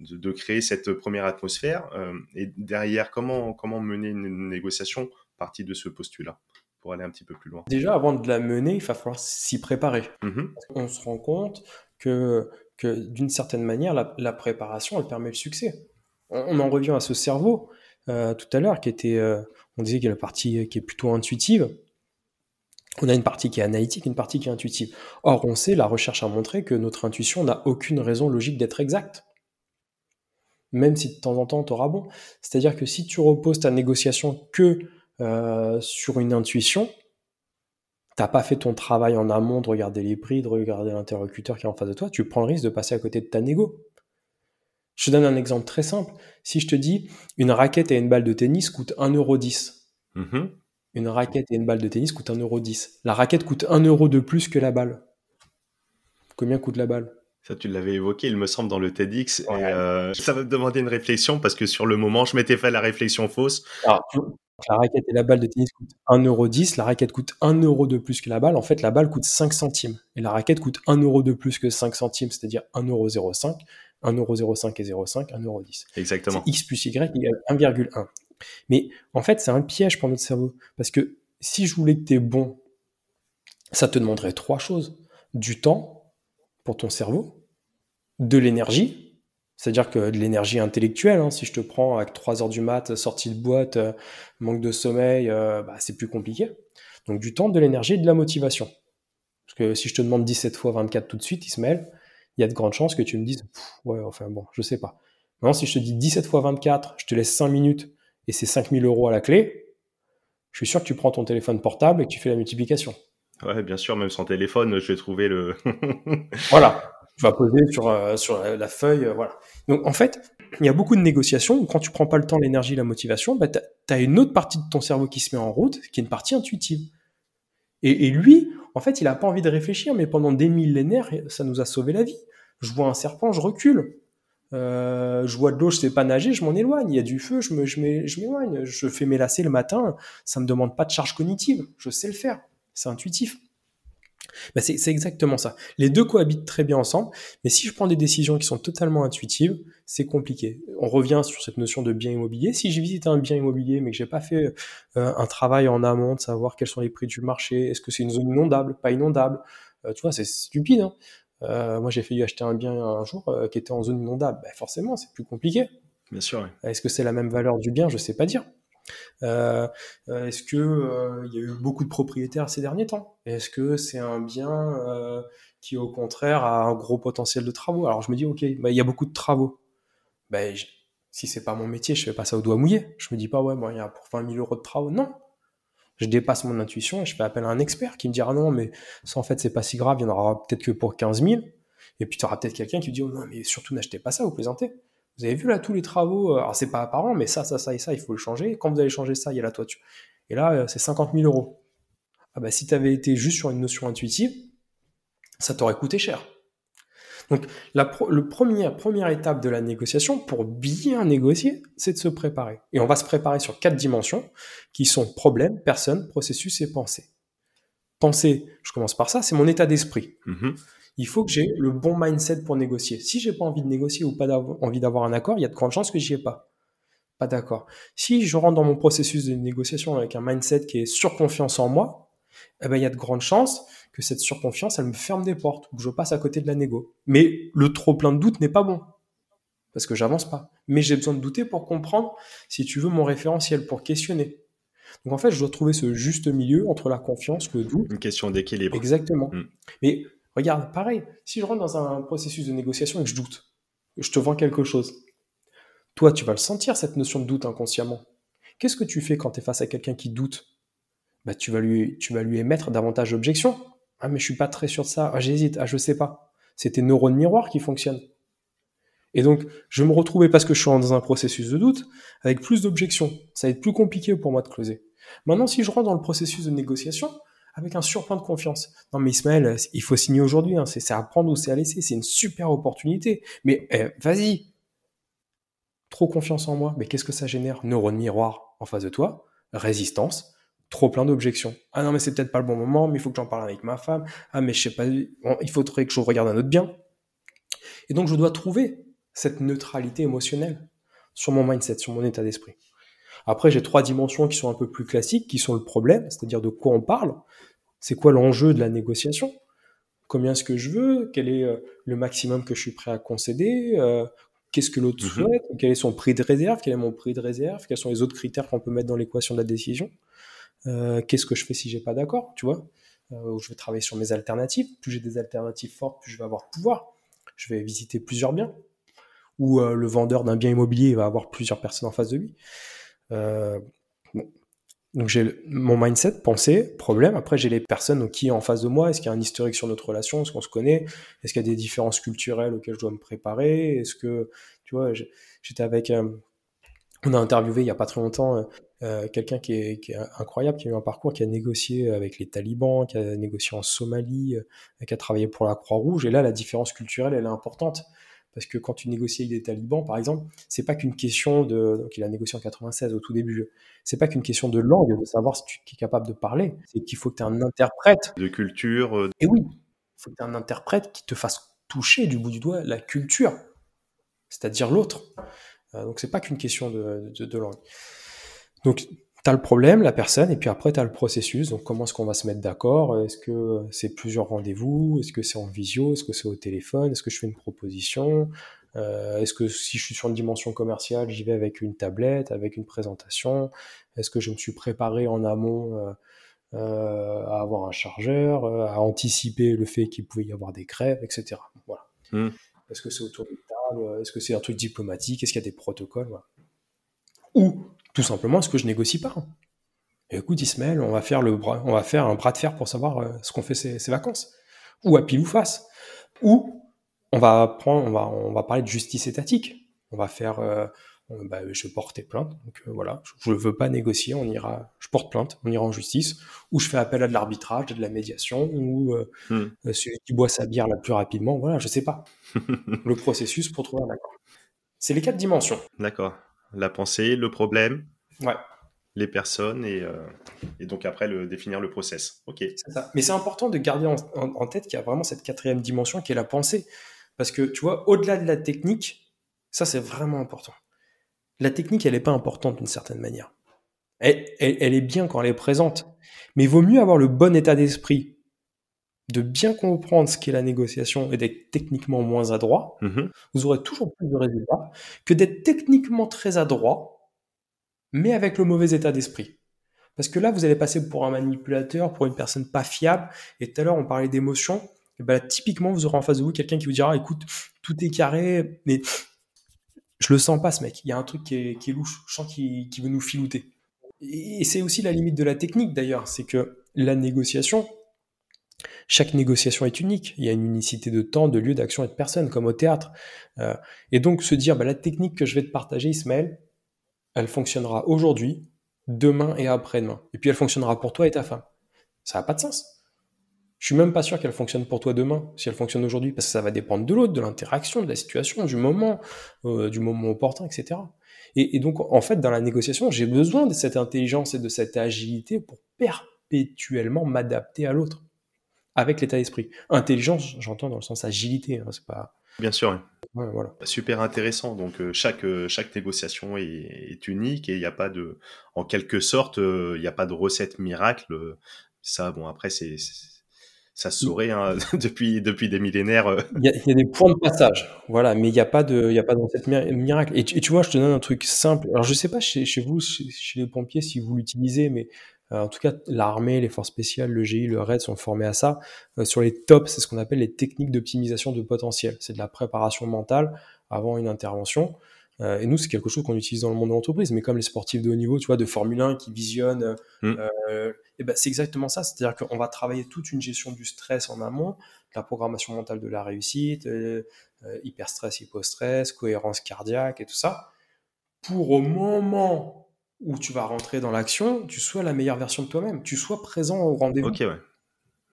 de, créer cette première atmosphère. Euh, et derrière, comment, comment mener une négociation partie de ce postulat pour aller un petit peu plus loin? Déjà, avant de la mener, il va falloir s'y préparer. Mmh On se rend compte que, que d'une certaine manière, la, préparation, elle permet le succès. On, en revient à ce cerveau euh, tout à l'heure, qui était, euh, on disait qu'il y a la partie qui est plutôt intuitive. On a une partie qui est analytique, une partie qui est intuitive. Or, on sait, la recherche a montré que notre intuition n'a aucune raison logique d'être exacte même si de temps en temps tu auras bon. C'est-à-dire que si tu reposes ta négociation que euh, sur une intuition, t'as pas fait ton travail en amont de regarder les prix, de regarder l'interlocuteur qui est en face de toi, tu prends le risque de passer à côté de ta négo. Je te donne un exemple très simple. Si je te dis une raquette et une balle de tennis coûtent 1,10€. Mm-hmm. Une raquette et une balle de tennis coûtent 1,10€. La raquette coûte 1 euro de plus que la balle. Combien coûte la balle? Ça, tu l'avais évoqué, il me semble, dans le TEDx. Et, euh, ça va me demander une réflexion parce que sur le moment, je m'étais fait la réflexion fausse. la raquette et la balle de tennis coûtent 1,10€. La raquette coûte 1 euro de plus que la balle. En fait, la balle coûte 5 centimes. Et la raquette coûte 1 euro de plus que 5 centimes, c'est-à-dire 1,05€. 1,05€ et 0,5, 1,10€. Exactement. X plus Y égale 1,1. Mais en fait, c'est un piège pour notre cerveau. Parce que si je voulais que tu es bon, ça te demanderait trois choses. Du temps pour ton cerveau, de l'énergie, c'est-à-dire que de l'énergie intellectuelle, hein, si je te prends avec 3 heures du mat, sortie de boîte, euh, manque de sommeil, euh, bah, c'est plus compliqué. Donc du temps, de l'énergie et de la motivation. Parce que si je te demande 17 fois 24 tout de suite, Ismaël, il y a de grandes chances que tu me dises, ouais, enfin bon, je sais pas. Maintenant, si je te dis 17 fois 24, je te laisse 5 minutes et c'est 5000 euros à la clé, je suis sûr que tu prends ton téléphone portable et que tu fais la multiplication. Ouais, bien sûr, même sans téléphone, je vais trouver le. (laughs) voilà tu vas poser sur, euh, sur la, feuille, euh, voilà. Donc en fait, il y a beaucoup de négociations où quand tu prends pas le temps, l'énergie, la motivation, bah, tu as une autre partie de ton cerveau qui se met en route, qui est une partie intuitive. Et, lui, en fait, il a pas envie de réfléchir, mais pendant des millénaires, ça nous a sauvé la vie. Je vois un serpent, je recule. Euh, je vois de l'eau, je sais pas nager, je m'en éloigne. Il y a du feu, je me, je m'éloigne. Je fais mes lacets le matin, ça me demande pas de charge cognitive. Je sais le faire. C'est intuitif. Bah, c'est exactement ça. Les deux cohabitent très bien ensemble, mais si je prends des décisions qui sont totalement intuitives, c'est compliqué. On revient sur cette notion de bien immobilier. Si j'ai visité un bien immobilier, mais que j'ai pas fait euh, un travail en amont de savoir quels sont les prix du marché, est-ce que c'est une zone inondable, pas inondable, euh, tu vois, c'est stupide. Hein. Euh, moi, j'ai failli acheter un bien un jour qui était en zone inondable. Bah, forcément, c'est plus compliqué. Bien sûr. Est-ce que c'est la même valeur du bien? Je sais pas dire. Euh, euh, est-ce que euh, y a eu beaucoup de propriétaires ces derniers temps? Est-ce que c'est un bien qui au contraire a un gros potentiel de travaux? Alors je me dis ok, bah, il y a beaucoup de travaux. Ben, si c'est pas mon métier, je fais pas ça au doigt mouillé. Je me dis pas ouais, bon, y a pour 20 000 euros de travaux. Non, je dépasse mon intuition et je fais appel à un expert qui me dira non, mais ça en fait c'est pas si grave, il y en aura peut-être que pour 15 000. Et puis tu auras peut-être quelqu'un qui me dit oh non, mais surtout n'achetez pas ça, vous plaisantez. Vous avez vu là tous les travaux, euh, alors c'est pas apparent, mais ça, ça, ça et ça, il faut le changer. Quand vous allez changer ça, il y a la toiture. Et là, euh, c'est 50 000 euros. Ah bah, si tu avais été juste sur une notion intuitive, ça t'aurait coûté cher. Donc la première étape de la négociation pour bien négocier, c'est de se préparer. Et on va se préparer sur quatre dimensions qui sont problème, personne, processus et pensée. Pensée, je commence par ça, c'est mon état d'esprit. Mm-hmm il faut que j'ai le bon mindset pour négocier. Si j'ai pas envie de négocier ou pas envie d'avoir un accord, il y a de grandes chances que j'y ai pas. Pas d'accord. Si je rentre dans mon processus de négociation avec un mindset qui est surconfiance en moi, eh ben, il y a de grandes chances que cette surconfiance, elle me ferme des portes ou que je passe à côté de la négo. Mais le trop plein de doutes n'est pas bon. Parce que j'avance pas. Mais j'ai besoin de douter pour comprendre, si tu veux, mon référentiel, pour questionner. Donc en fait, je dois trouver ce juste milieu entre la confiance, le doute. Une question d'équilibre. Exactement. Mm. Mais Regarde, pareil, si je rentre dans un processus de négociation et que je doute, je te vends quelque chose, toi, tu vas le sentir, cette notion de doute inconsciemment. Qu'est-ce que tu fais quand tu es face à quelqu'un qui doute? Bah, tu, vas lui, émettre davantage d'objections. Ah, mais je suis pas très sûr de ça. Ah, j'hésite. Ah, je sais pas. C'est tes neurones miroirs qui fonctionnent. Et donc, je me retrouvais parce que je suis dans un processus de doute avec plus d'objections. Ça va être plus compliqué pour moi de closer. Maintenant, si je rentre dans le processus de négociation avec un surplus de confiance. Non mais Ismaël, il faut signer aujourd'hui, hein. c'est à prendre ou c'est à laisser, c'est une super opportunité. Mais eh, vas-y, trop confiance en moi, mais qu'est-ce que ça génère? Neurone miroir en face de toi, résistance, trop plein d'objections. Ah non mais c'est peut-être pas le bon moment, mais il faut que j'en parle avec ma femme. Ah mais je sais pas, il faudrait que je regarde un autre bien. Et donc je dois trouver cette neutralité émotionnelle sur mon mindset, sur mon état d'esprit. Après, j'ai trois dimensions qui sont un peu plus classiques, qui sont le problème, c'est-à-dire de quoi on parle, c'est quoi l'enjeu de la négociation, combien est-ce que je veux, quel est euh, le maximum que je suis prêt à concéder, euh, qu'est-ce que l'autre mhm. souhaite, quel est son prix de réserve, quel est mon prix de réserve, quels sont les autres critères qu'on peut mettre dans l'équation de la décision, euh, qu'est-ce que je fais si j'ai pas d'accord, tu vois, je vais travailler sur mes alternatives, plus j'ai des alternatives fortes, plus je vais avoir pouvoir, je vais visiter plusieurs biens, ou le vendeur d'un bien immobilier va avoir plusieurs personnes en face de lui. Euh, donc j'ai mon mindset, pensée, problème. Après j'ai les personnes qui en face de moi. Est-ce qu'il y a un historique sur notre relation? Est-ce qu'on se connaît? Est-ce qu'il y a des différences culturelles auxquelles je dois me préparer? Est-ce que tu vois J'étais avec euh, on a interviewé il y a pas très longtemps euh, quelqu'un qui est, qui est, incroyable, qui a eu un parcours, qui a négocié avec les talibans, qui a négocié en Somalie, qui a travaillé pour la Croix-Rouge. Et là, la différence culturelle, elle est importante. Parce que quand tu négocies avec des talibans, par exemple, c'est pas qu'une question de. Donc, il a négocié en 96 au tout début. C'est pas qu'une question de langue, de savoir si tu es capable de parler. C'est qu'il faut que tu aies un interprète. De culture. Euh, Et oui, il faut que tu aies un interprète qui te fasse toucher du bout du doigt la culture, c'est-à-dire l'autre. Euh, donc, c'est pas qu'une question de, de, de langue. Donc, tu as le problème, la personne, et puis après, tu as le processus. Donc, comment est-ce qu'on va se mettre d'accord? Est-ce que c'est plusieurs rendez-vous? Est-ce que c'est en visio? Est-ce que c'est au téléphone? Est-ce que je fais une proposition? Euh, Est-ce que si je suis sur une dimension commerciale, j'y vais avec une tablette, avec une présentation? Est-ce que je me suis préparé en amont euh, euh, à avoir un chargeur, à anticiper le fait qu'il pouvait y avoir des grèves, etc. Voilà. Mmh. Est-ce que c'est autour d'une table? Est-ce que c'est un truc diplomatique? Est-ce qu'il y a des protocoles? Ou tout simplement, est-ce que je négocie pas? Écoute, Ismaël, on va faire le on va faire un bras de fer pour savoir euh, ce qu'on fait ces, vacances, ou à pile ou face, ou on va prendre, on va, on va parler de justice étatique. On va faire, euh, bah, je vais porter plainte, donc euh, voilà, je ne veux pas négocier, on ira, je porte plainte, on ira en justice, ou je fais appel à de l'arbitrage, de la médiation, ou hmm. celui qui boit sa bière la plus rapidement, voilà, je sais pas. (laughs) le processus pour trouver un accord. C'est les quatre dimensions. D'accord la pensée, le problème, ouais. les personnes et, euh, et, donc après le, définir le process. Ok. Ça. Mais c'est important de garder en, tête qu'il y a vraiment cette quatrième dimension qui est la pensée. Parce que tu vois, au-delà de la technique, ça c'est vraiment important. La technique, elle n'est pas importante d'une certaine manière. Elle, elle, est bien quand elle est présente. Mais il vaut mieux avoir le bon état d'esprit de bien comprendre ce qu'est la négociation et d'être techniquement moins adroit, mm-hmm. vous aurez toujours plus de résultats que d'être techniquement très adroit, mais avec le mauvais état d'esprit. Parce que là, vous allez passer pour un manipulateur, pour une personne pas fiable. Et tout à l'heure, on parlait d'émotion. Et ben typiquement, vous aurez en face de vous quelqu'un qui vous dira, écoute, tout est carré, mais je le sens pas, ce mec. Il y a un truc qui est, qui est louche. Je sens qu'il veut nous filouter. Et c'est aussi la limite de la technique, d'ailleurs. C'est que la négociation, chaque négociation est unique. Il y a une unicité de temps, de lieu, d'action et de personne, comme au théâtre. Euh, et donc se dire, bah, la technique que je vais te partager, Ismaël, elle fonctionnera aujourd'hui, demain et après-demain. Et puis elle fonctionnera pour toi et ta femme. Ça n'a pas de sens. Je suis même pas sûr qu'elle fonctionne pour toi demain, si elle fonctionne aujourd'hui, parce que ça va dépendre de l'autre, de l'interaction, de la situation, du moment, euh, du moment opportun, etc. Et, et, donc, en fait, dans la négociation, j'ai besoin de cette intelligence et de cette agilité pour perpétuellement m'adapter à l'autre avec l'état d'esprit. Intelligence, j'entends dans le sens agilité, hein, c'est pas. Bien sûr. voilà. Super intéressant. Donc euh, chaque euh, chaque négociation est, unique et il n'y a pas de, en quelque sorte, euh, il n'y a pas de recette miracle. Ça, bon après c'est ça se saurait hein, (laughs) depuis depuis des millénaires. Il y, a, des points de passage, voilà, mais il n'y a pas de il y a pas de recette miracle. Et tu, vois, je te donne un truc simple. Alors je sais pas chez, chez vous, chez, chez, les pompiers, si vous l'utilisez, mais en tout cas, l'armée, les forces spéciales, le GI, le RAID sont formés à ça. Euh, sur les tops, c'est ce qu'on appelle les techniques d'optimisation de potentiel. C'est de la préparation mentale avant une intervention. Euh, et nous, c'est quelque chose qu'on utilise dans le monde de l'entreprise. Mais comme les sportifs de haut niveau, tu vois, de Formule 1 qui visionnent, et ben c'est exactement ça. C'est-à-dire qu'on va travailler toute une gestion du stress en amont, la programmation mentale de la réussite, hyper stress, hypostress, cohérence cardiaque et tout ça, pour au moment où tu vas rentrer dans l'action, tu sois la meilleure version de toi-même, tu sois présent au rendez-vous. Ok, ouais.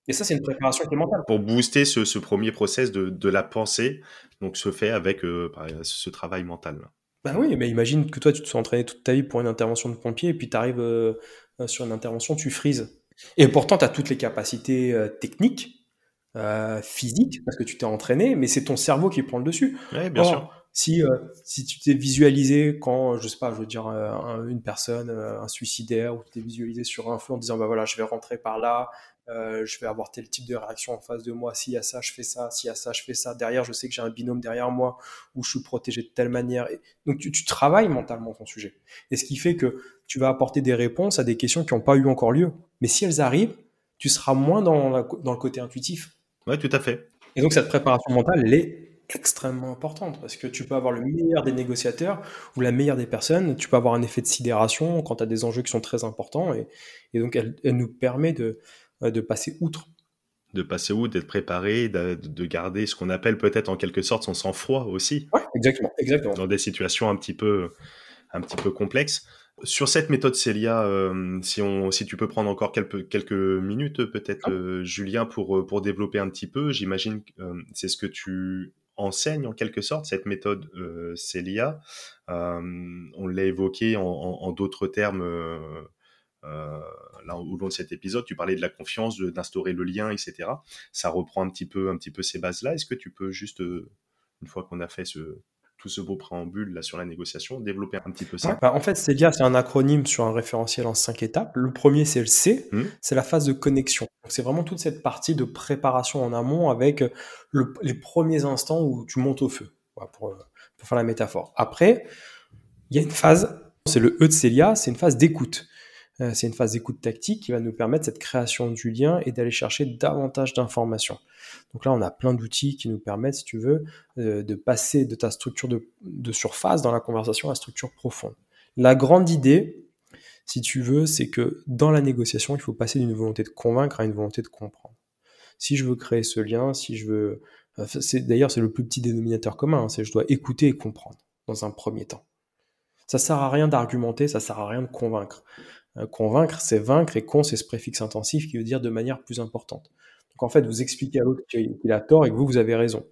Et ça, c'est une préparation mentale. Pour booster ce, premier process de, la pensée, donc se fait avec ce travail mental. Bah oui, mais imagine que toi, tu te sois entraîné toute ta vie pour une intervention de pompier, et puis tu arrives sur une intervention, tu frises. Et pourtant, tu as toutes les capacités techniques, physiques, parce que tu t'es entraîné, mais c'est ton cerveau qui prend le dessus. Oui, bien sûr si, euh, si tu t'es visualisé quand, je sais pas, je veux dire, euh, une personne, euh, un suicidaire, ou tu t'es visualisé sur un feu en disant, bah voilà, je vais rentrer par là, je vais avoir tel type de réaction en face de moi, s'il y a ça, je fais ça, s'il y a ça, je fais ça, derrière, je sais que j'ai un binôme derrière moi, où je suis protégé de telle manière. donc tu, tu, travailles mentalement ton sujet. Et ce qui fait que tu vas apporter des réponses à des questions qui n'ont pas eu encore lieu. Mais si elles arrivent, tu seras moins dans, dans le côté intuitif. Oui, tout à fait. Et donc cette préparation mentale, elle est extrêmement importante parce que tu peux avoir le meilleur des négociateurs ou la meilleure des personnes, tu peux avoir un effet de sidération quand tu as des enjeux qui sont très importants et, donc elle, nous permet de, euh, de passer outre. De passer outre, d'être préparé, de, de, garder ce qu'on appelle peut-être en quelque sorte son sang-froid aussi. Ouais, exactement, exactement. Dans des situations un petit peu, un petit peu complexes. Sur cette méthode Célia, euh, si, on, si tu peux prendre encore quelques, quelques minutes peut-être, ah. euh, Julien, pour, pour développer un petit peu, j'imagine que c'est ce que tu enseigne en quelque sorte cette méthode euh, Célia. Euh, on l'a évoqué en, d'autres termes euh, euh, là au long de cet épisode. Tu parlais de la confiance, d'instaurer le lien, etc. Ça reprend un petit peu, un petit peu ces bases-là. Est-ce que tu peux juste, une fois qu'on a fait ce, tout ce beau préambule là sur la négociation, développer un petit peu ça bah, En fait, CELIA, c'est un acronyme sur un référentiel en cinq étapes. Le premier, c'est le C, mmh. c'est la phase de connexion. C'est vraiment toute cette partie de préparation en amont avec les premiers instants où tu montes au feu, pour, pour, faire la métaphore. Après, il y a une phase, c'est le E de Célia, c'est une phase d'écoute. Euh, c'est une phase d'écoute tactique qui va nous permettre cette création du lien et d'aller chercher davantage d'informations. Donc là, on a plein d'outils qui nous permettent, si tu veux, euh, de passer de ta structure de, surface dans la conversation à la structure profonde. La grande idée, si tu veux, c'est que dans la négociation, il faut passer d'une volonté de convaincre à une volonté de comprendre. Si je veux créer ce lien, si je veux... Euh, d'ailleurs, c'est le plus petit dénominateur commun, hein, c'est je dois écouter et comprendre dans un premier temps. Ça sert à rien d'argumenter, ça sert à rien de convaincre. Euh, convaincre, c'est vaincre, et con, c'est ce préfixe intensif qui veut dire de manière plus importante. Donc en fait, vous expliquez à l'autre qu'il a tort et que vous, vous avez raison.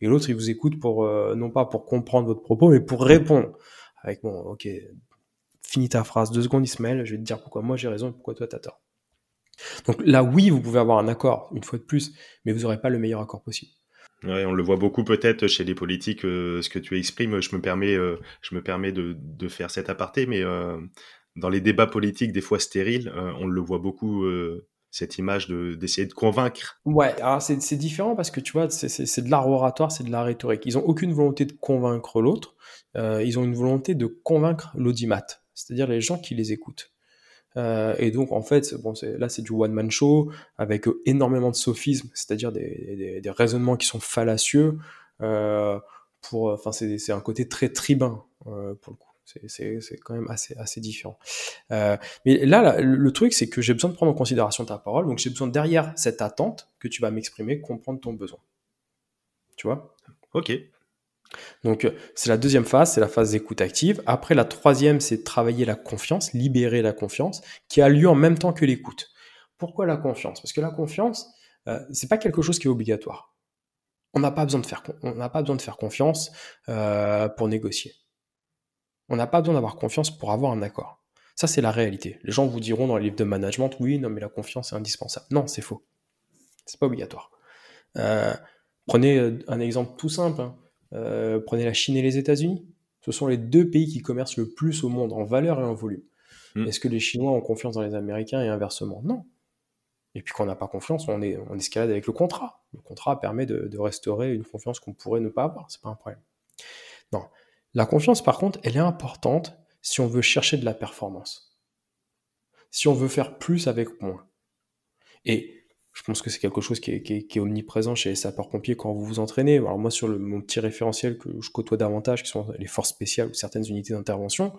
Et l'autre, il vous écoute pour, euh, non pas pour comprendre votre propos, mais pour répondre. Avec bon, ok, finis ta phrase, deux secondes Ismaël, je vais te dire pourquoi moi j'ai raison et pourquoi toi t'as tort. Donc là, oui, vous pouvez avoir un accord, une fois de plus, mais vous n'aurez pas le meilleur accord possible. Ouais, on le voit beaucoup peut-être chez les politiques, euh, ce que tu exprimes. Je me permets, je me permets de, de, faire cet aparté, mais dans les débats politiques, des fois stériles, euh, on le voit beaucoup, euh, cette image d'essayer de, convaincre. Ouais, alors c'est différent parce que tu vois, c'est de l'art oratoire, c'est de la rhétorique. Ils ont aucune volonté de convaincre l'autre, euh, ils ont une volonté de convaincre l'audimat, c'est-à-dire les gens qui les écoutent. et donc, en fait, bon, là, c'est du one-man show avec énormément de sophisme, c'est-à-dire des, des, raisonnements qui sont fallacieux. pour, enfin, c'est un côté très tribun pour le coup. C'est quand même assez, assez différent. Euh, mais là, le truc, c'est que j'ai besoin de prendre en considération ta parole. Donc, j'ai besoin, derrière cette attente que tu vas m'exprimer, comprendre ton besoin. Tu vois? Ok. Donc, c'est la deuxième phase, c'est la phase d'écoute active. Après, la troisième, c'est travailler la confiance, libérer la confiance, qui a lieu en même temps que l'écoute. Pourquoi la confiance? Parce que la confiance, euh, c'est pas quelque chose qui est obligatoire. On n'a pas besoin de faire, on n'a pas besoin de faire confiance euh, pour négocier. On n'a pas besoin d'avoir confiance pour avoir un accord. Ça, c'est la réalité. Les gens vous diront dans les livres de management, oui, non, mais la confiance est indispensable. Non, c'est faux. C'est pas obligatoire. Euh, prenez euh, un exemple tout simple. Hein. Euh, prenez la Chine et les États-Unis. Ce sont les deux pays qui commercent le plus au monde en valeur et en volume. Hmm. Est-ce que les Chinois ont confiance dans les Américains et inversement? Non. Et puis quand on n'a pas confiance, on, est, on escalade avec le contrat. Le contrat permet de, de restaurer une confiance qu'on pourrait ne pas avoir. C'est pas un problème. Non. La confiance, par contre, elle est importante si on veut chercher de la performance. Si on veut faire plus avec moins. Et je pense que c'est quelque chose qui est, omniprésent chez les sapeurs-pompiers quand vous vous entraînez. Alors moi, sur mon petit référentiel que je côtoie davantage, qui sont les forces spéciales ou certaines unités d'intervention,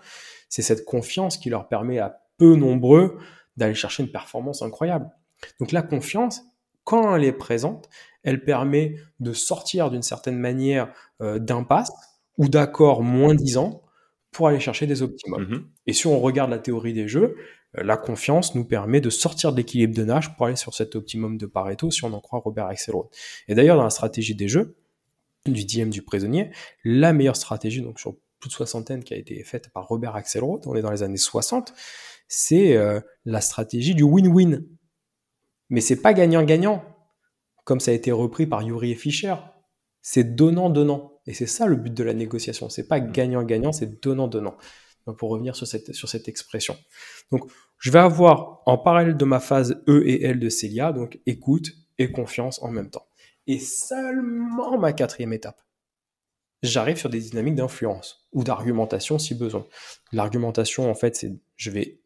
c'est cette confiance qui leur permet à peu nombreux d'aller chercher une performance incroyable. Donc la confiance, quand elle est présente, elle permet de sortir d'une certaine manière euh, d'impasse ou d'accord moins 10 ans pour aller chercher des optimums. Mmh et si on regarde la théorie des jeux, la confiance nous permet de sortir de l'équilibre de nage pour aller sur cet optimum de Pareto, si on en croit Robert Axelrod. Et d'ailleurs, dans la stratégie des jeux, du DM du prisonnier, la meilleure stratégie, donc sur toute soixantaine qui a été faite par Robert Axelrod, on est dans les années 60, c'est euh, la stratégie du win-win. Mais c'est pas gagnant-gagnant, comme ça a été repris par Yuri et Fischer. C'est donnant-donnant. Et c'est ça le but de la négociation. C'est pas gagnant-gagnant, c'est donnant-donnant. Pour revenir sur cette, sur cette expression. Donc, je vais avoir en parallèle de ma phase E et L de Célia, donc écoute et confiance en même temps. Et seulement ma quatrième étape, j'arrive sur des dynamiques d'influence ou d'argumentation si besoin. L'argumentation, en fait, c'est je vais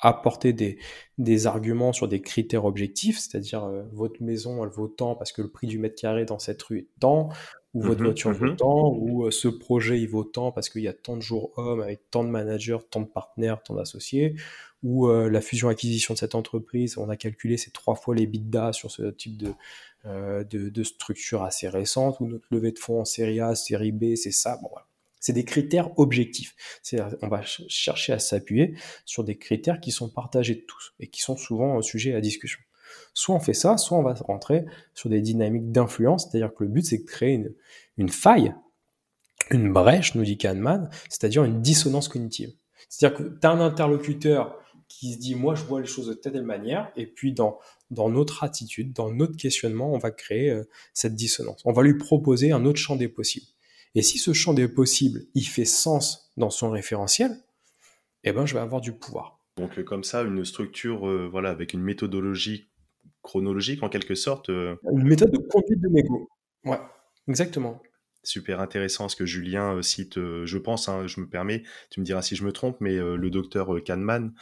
apporter des, des arguments sur des critères objectifs, c'est-à-dire euh, votre maison elle vaut tant parce que le prix du mètre carré dans cette rue est tant, ou votre mmh voiture vaut mmh tant, ou euh, ce projet il vaut tant parce qu'il y a tant de jours hommes avec tant de managers, tant de partenaires, tant d'associés, ou euh, la fusion-acquisition de cette entreprise, on a calculé c'est trois fois les bidas sur ce type de, de, de, structure assez récente, ou notre levée de fonds en série A, série B, c'est ça, bon voilà. C'est des critères objectifs. On va chercher à s'appuyer sur des critères qui sont partagés de tous et qui sont souvent sujet à discussion. Soit on fait ça, soit on va rentrer sur des dynamiques d'influence, c'est-à-dire que le but c'est de créer une, faille, une brèche, nous dit Kahneman, c'est-à-dire une dissonance cognitive. C'est-à-dire que tu as un interlocuteur qui se dit moi je vois les choses de telle manière et puis dans dans notre attitude, dans notre questionnement, on va créer euh, cette dissonance. On va lui proposer un autre champ des possibles. Et si ce champ des possibles, il fait sens dans son référentiel, eh ben, je vais avoir du pouvoir. Donc, euh, comme ça, une structure, euh, voilà, avec une méthodologie chronologique, en quelque sorte. Euh, une méthode de conduite de mégo. Ouais, exactement super intéressant ce que Julien cite, je pense, hein, je me permets, tu me diras si je me trompe, mais le docteur Kahneman,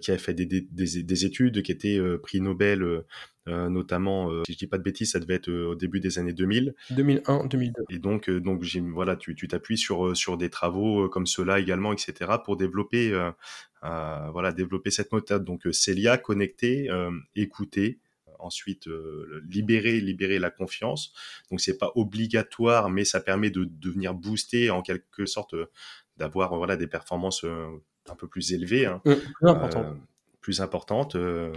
qui a fait des, des, des, études, qui était prix Nobel euh, notamment, euh, si je dis pas de bêtises, ça devait être euh, au début des années 2000. 2001, 2002. Et donc, donc voilà, tu t'appuies sur sur des travaux comme ceux-là également, etc., pour développer voilà développer cette méthode. Donc Celia, connecter, écouter, ensuite libérer libérer la confiance donc c'est pas obligatoire mais ça permet de, devenir venir booster en quelque sorte d'avoir voilà des performances un peu plus élevées hein. Mmh, important plus importante. Euh,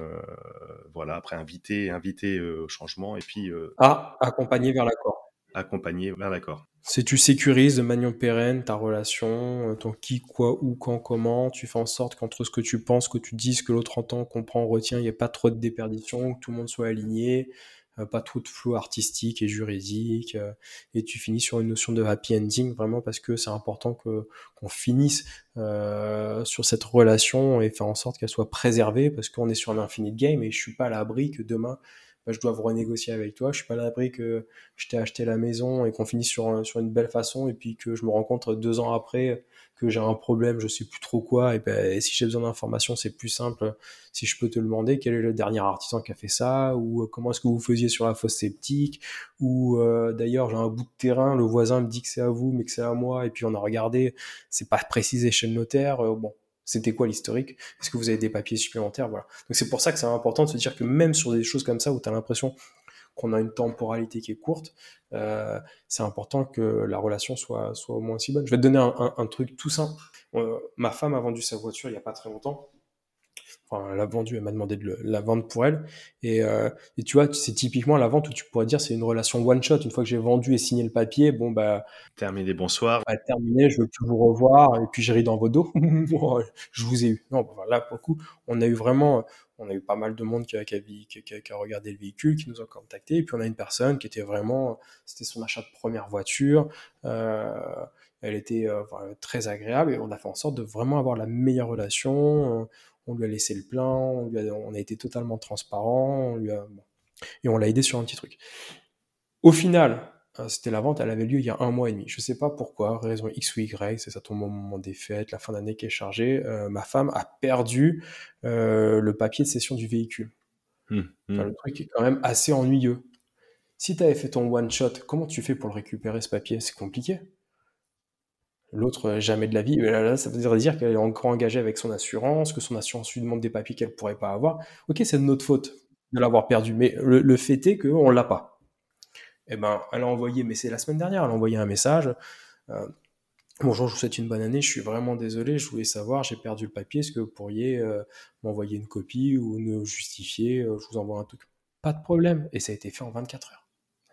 voilà, après inviter, inviter euh, au changement et puis. Euh, ah, accompagner vers l'accord. Accompagner vers l'accord. Si tu sécurises de manière pérenne ta relation, ton qui, quoi, où, quand, comment, tu fais en sorte qu'entre ce que tu penses, que tu dis, ce que l'autre entend, comprend, retient, il n'y ait pas trop de déperdition, que tout le monde soit aligné, euh, pas trop de flou artistique et juridique, euh, et tu finis sur une notion de happy ending vraiment parce que c'est important que qu'on finisse euh, sur cette relation et faire en sorte qu'elle soit préservée parce qu'on est sur un infinite game et je suis pas à l'abri que demain bah, je dois renégocier avec toi. Je suis pas à l'abri que je t'ai acheté la maison et qu'on finisse sur, sur une belle façon et puis que je me rencontre deux ans après que j'ai un problème, je sais plus trop quoi, et, ben, si j'ai besoin d'informations, c'est plus simple. Si je peux te demander quel est le dernier artisan qui a fait ça, ou euh, comment est-ce que vous faisiez sur la fosse sceptique, ou euh, d'ailleurs j'ai un bout de terrain, le voisin me dit que c'est à vous, mais que c'est à moi, et puis on a regardé, c'est pas précisé chez le notaire. Euh, c'était quoi l'historique? Est-ce que vous avez des papiers supplémentaires? Voilà. Donc c'est pour ça que c'est important de se dire que même sur des choses comme ça où tu as l'impression qu'on a une temporalité qui est courte, euh, c'est important que la relation soit, soit au moins aussi bonne. Je vais te donner un, truc tout simple. Euh, ma femme a vendu sa voiture il n'y a pas très longtemps. Enfin, elle a vendu, elle m'a demandé de la vendre pour elle. Et, euh, et tu vois, c'est typiquement la vente où tu pourrais dire c'est une relation one shot. Une fois que j'ai vendu et signé le papier, bon bah terminé, bonsoir. Bah, terminé, je veux plus vous revoir. Et puis j'ai ri dans vos dos. (laughs) je vous ai eu. Non, bah, là pour le coup, on a eu vraiment, on a eu pas mal de monde qui a, qui, regardé le véhicule, qui nous a contacté, et puis on a une personne qui était vraiment, c'était son achat de première voiture, euh, elle était euh, très agréable, et on a fait en sorte de vraiment avoir la meilleure relation, on lui a laissé le plein, on, on a été totalement transparent, on lui a, et on l'a aidé sur un petit truc. Au final, euh, c'était la vente, elle avait lieu il y a un mois et demi. Je sais pas pourquoi, raison X ou Y, c'est ça tombe au moment des fêtes, la fin d'année qui est chargée. Euh, ma femme a perdu euh, le papier de cession du véhicule. Mmh, mmh. le truc est quand même assez ennuyeux. Si tu avais fait ton one shot, comment tu fais pour le récupérer ce papier? C'est compliqué. L'autre, jamais de la vie. Là, ça veut dire qu'elle est encore engagée avec son assurance, que son assurance lui demande des papiers qu'elle pourrait pas avoir. Ok, c'est de notre faute de l'avoir perdu, mais le, fait est qu'on l'a pas eh ben, elle a envoyé, mais c'est la semaine dernière, elle a envoyé un message. Euh, Bonjour, je vous souhaite une bonne année. Je suis vraiment désolé. Je voulais savoir, j'ai perdu le papier. Est-ce que vous pourriez euh, m'envoyer une copie ou nous justifier euh, Je vous envoie un truc? Pas de problème. Et ça a été fait en 24 heures.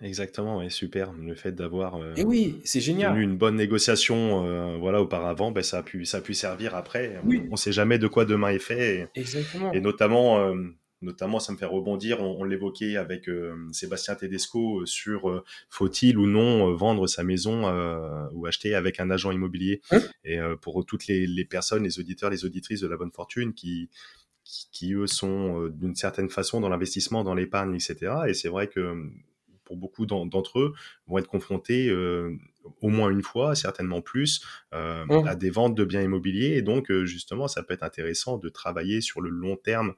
Exactement, et super. Le fait d'avoir euh, Et oui, c'est génial. une bonne négociation voilà, auparavant, ben, ça, a pu, ça a pu servir après. On ne sait jamais de quoi demain est fait. Exactement. Et notamment, notamment, ça me fait rebondir, on, l'évoquait avec euh, Sébastien Tedesco euh, sur euh, faut-il ou non vendre sa maison ou acheter avec un agent immobilier. Hein et pour toutes les, personnes, les auditeurs, les auditrices de la bonne fortune qui, qui, eux sont d'une certaine façon dans l'investissement, dans l'épargne, etc. Et c'est vrai que pour beaucoup d'entre eux, vont être confrontés au moins une fois, certainement plus, mmh. à des ventes de biens immobiliers. Et donc, justement, ça peut être intéressant de travailler sur le long terme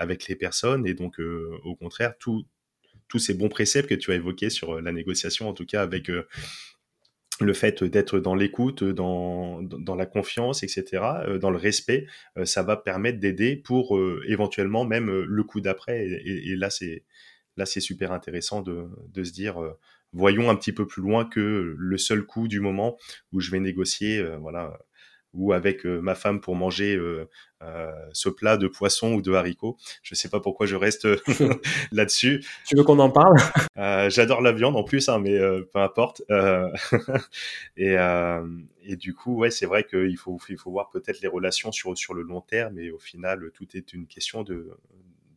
avec les personnes. Et donc, euh, au contraire, tous ces bons préceptes que tu as évoqués sur euh, la négociation, en tout cas avec euh, le fait d'être dans l'écoute, dans, dans, la confiance, etc., dans le respect, ça va permettre d'aider pour éventuellement même le coup d'après. Et, là, c'est là, c'est super intéressant de, de se dire, voyons un petit peu plus loin que le seul coup du moment où je vais négocier, voilà, ou avec euh, ma femme pour manger euh, euh, ce plat de poisson ou de haricots. Je sais pas pourquoi je reste (laughs) (laughs) là-dessus. Tu veux qu'on en parle? J'adore la viande en plus, hein, mais peu importe. (laughs) et, et du coup, ouais, c'est vrai qu'il faut, il faut voir peut-être les relations sur, sur le long terme, et au final, tout est une question de,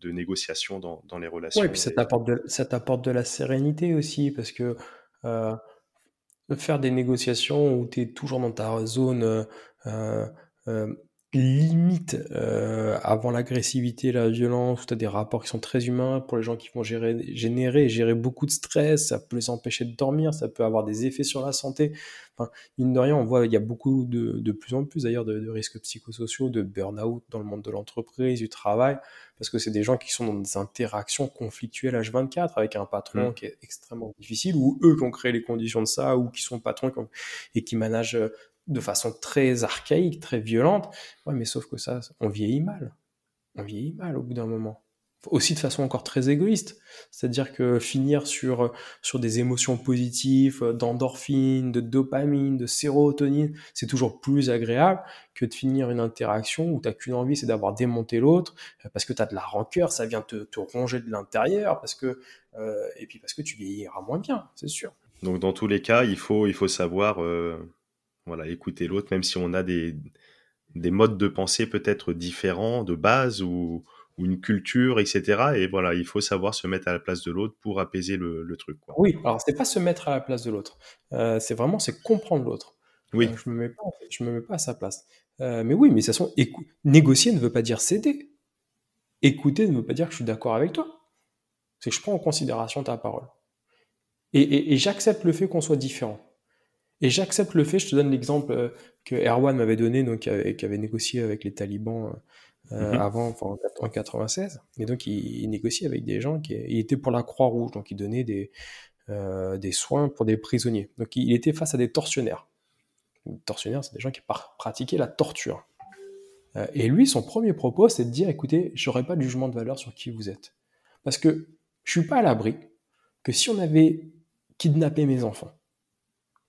de négociation dans, dans les relations. Oui, et puis ça t'apporte de, ça t'apporte de la sérénité aussi, parce que faire des négociations où tu es toujours dans ta zone euh, euh, limite euh, avant l'agressivité, la violence, tu as des rapports qui sont très humains pour les gens qui vont gérer, générer et gérer beaucoup de stress, ça peut les empêcher de dormir, ça peut avoir des effets sur la santé. Enfin, mine de rien, on voit il y a beaucoup de, de plus en plus d'ailleurs de, de, risques psychosociaux, de burn-out dans le monde de l'entreprise, du travail, parce que c'est des gens qui sont dans des interactions conflictuelles H24 avec un patron mmh. qui est extrêmement difficile, ou eux qui ont créé les conditions de ça, ou qui sont patrons et qui managent de façon très archaïque, très violente. Ouais, mais sauf que ça, on vieillit mal. On vieillit mal au bout d'un moment. Aussi de façon encore très égoïste. C'est-à-dire que finir sur, sur des émotions positives, d'endorphine, de dopamine, de sérotonine, c'est toujours plus agréable que de finir une interaction où tu n'as qu'une envie, c'est d'avoir démonté l'autre, parce que tu as de la rancœur, ça vient te, te ronger de l'intérieur, parce que, euh, et puis parce que tu vieilliras moins bien, c'est sûr. Donc dans tous les cas, il faut, il faut savoir... Euh, voilà, écouter l'autre, même si on a des, des modes de pensée peut-être différents de base ou, ou, une culture, etc. Et voilà, il faut savoir se mettre à la place de l'autre pour apaiser le, le truc. Quoi. Oui, alors c'est pas se mettre à la place de l'autre, euh, c'est vraiment c'est comprendre l'autre. Oui. Euh, je me mets pas, je me mets pas à sa place. Euh, mais oui, mais de toute façon, négocier ne veut pas dire céder. Écouter ne veut pas dire que je suis d'accord avec toi. C'est que je prends en considération ta parole. Et, et, et j'accepte le fait qu'on soit différent. Et j'accepte le fait, je te donne l'exemple euh, que Erwan m'avait donné, donc qui avait, négocié avec les talibans euh, mhm. avant, enfin, en 96. Et donc il, négocie avec des gens qui il était pour la Croix-Rouge, donc il donnait des, euh, des soins pour des prisonniers. Donc il, était face à des tortionnaires. Les tortionnaires, c'est des gens qui pratiquaient la torture. et lui, son premier propos, c'est de dire écoutez, j'aurais pas de jugement de valeur sur qui vous êtes. Parce que je suis pas à l'abri que si on avait kidnappé mes enfants,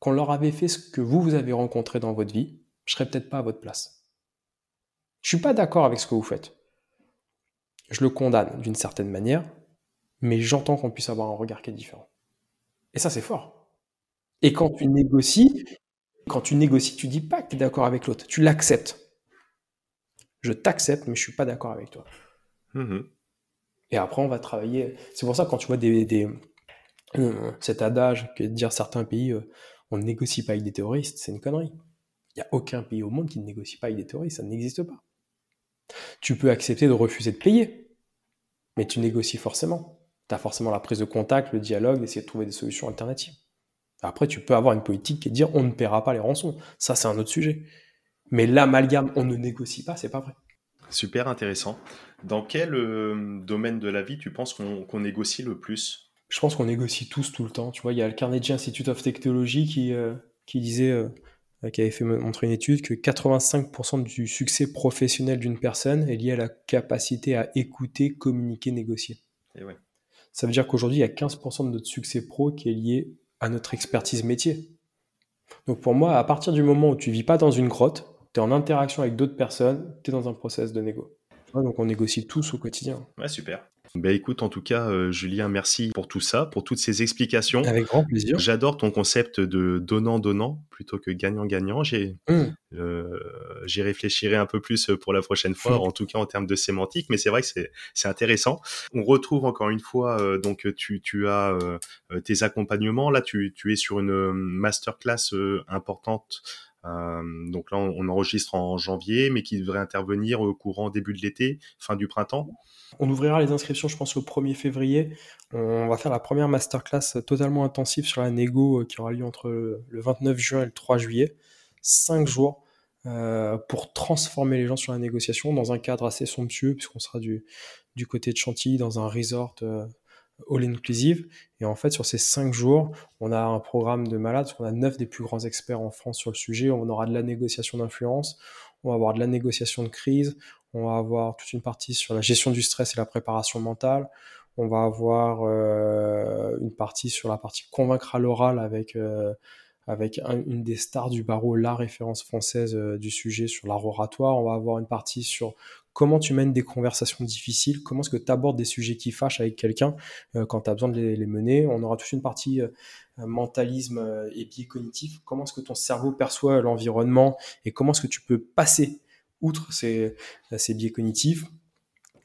qu'on leur avait fait ce que vous, vous avez rencontré dans votre vie, je serais peut-être pas à votre place. Je suis pas d'accord avec ce que vous faites. Je le condamne d'une certaine manière, mais j'entends qu'on puisse avoir un regard qui est différent. Et ça, c'est fort. Et quand tu négocies, quand tu négocies, tu dis pas que tu es d'accord avec l'autre, tu l'acceptes. Je t'accepte, mais je suis pas d'accord avec toi. Mmh Et après, on va travailler. C'est pour ça, quand tu vois des, euh, cet adage que dire certains pays, euh, on ne négocie pas avec des terroristes, c'est une connerie. Il n'y a aucun pays au monde qui ne négocie pas avec des terroristes, ça n'existe pas. Tu peux accepter de refuser de payer, mais tu négocies forcément. Tu as forcément la prise de contact, le dialogue, essayer de trouver des solutions alternatives. Après, tu peux avoir une politique qui est dire on ne paiera pas les rançons. Ça, c'est un autre sujet. Mais l'amalgame, on ne négocie pas, c'est pas vrai. Super intéressant. Dans quel euh, domaine de la vie tu penses qu'on négocie le plus? Je pense qu'on négocie tous tout le temps. Tu vois, il y a le Carnegie Institute of Technology qui, euh, qui disait, euh, qui avait fait montrer une étude que 85% du succès professionnel d'une personne est lié à la capacité à écouter, communiquer, négocier. Ça veut dire qu'aujourd'hui, il y a 15% de notre succès pro qui est lié à notre expertise métier. Donc pour moi, à partir du moment où tu vis pas dans une grotte, tu es en interaction avec d'autres personnes, tu es dans un process de négo. donc on négocie tous au quotidien. Ouais, super. Ben écoute, en tout cas, euh, Julien, merci pour tout ça, pour toutes ces explications. Avec grand plaisir. J'adore ton concept de donnant-donnant plutôt que gagnant-gagnant. J'ai, mmh. euh, j'y réfléchirai un peu plus pour la prochaine fois, mmh. en tout cas en termes de sémantique, mais c'est vrai que c'est, c'est intéressant. On retrouve encore une fois, euh, donc tu, tu as tes accompagnements. Là, tu, tu es sur une masterclass importante donc là, on, enregistre en janvier, mais qui devrait intervenir au courant début de l'été, fin du printemps. On ouvrira les inscriptions, je pense, le 1er février. On va faire la première masterclass totalement intensive sur la négo euh, qui aura lieu entre le 29 juin et le 3 juillet. Cinq jours euh, pour transformer les gens sur la négociation dans un cadre assez somptueux, puisqu'on sera du, côté de Chantilly, dans un resort euh, all-inclusive. Et en fait, sur ces cinq jours, on a un programme de malade, parce qu'on a neuf des plus grands experts en France sur le sujet. On aura de la négociation d'influence, on va avoir de la négociation de crise, on va avoir toute une partie sur la gestion du stress et la préparation mentale. On va avoir euh, une partie sur la partie convaincre à l'oral avec, euh, avec une des stars du barreau, la référence française euh, du sujet sur l'art oratoire. On va avoir une partie sur comment tu mènes des conversations difficiles, comment est-ce que tu abordes des sujets qui fâchent avec quelqu'un quand tu as besoin de les, mener. On aura toute une partie mentalisme et biais cognitif, comment est-ce que ton cerveau perçoit l'environnement et comment est-ce que tu peux passer outre ces biais cognitifs?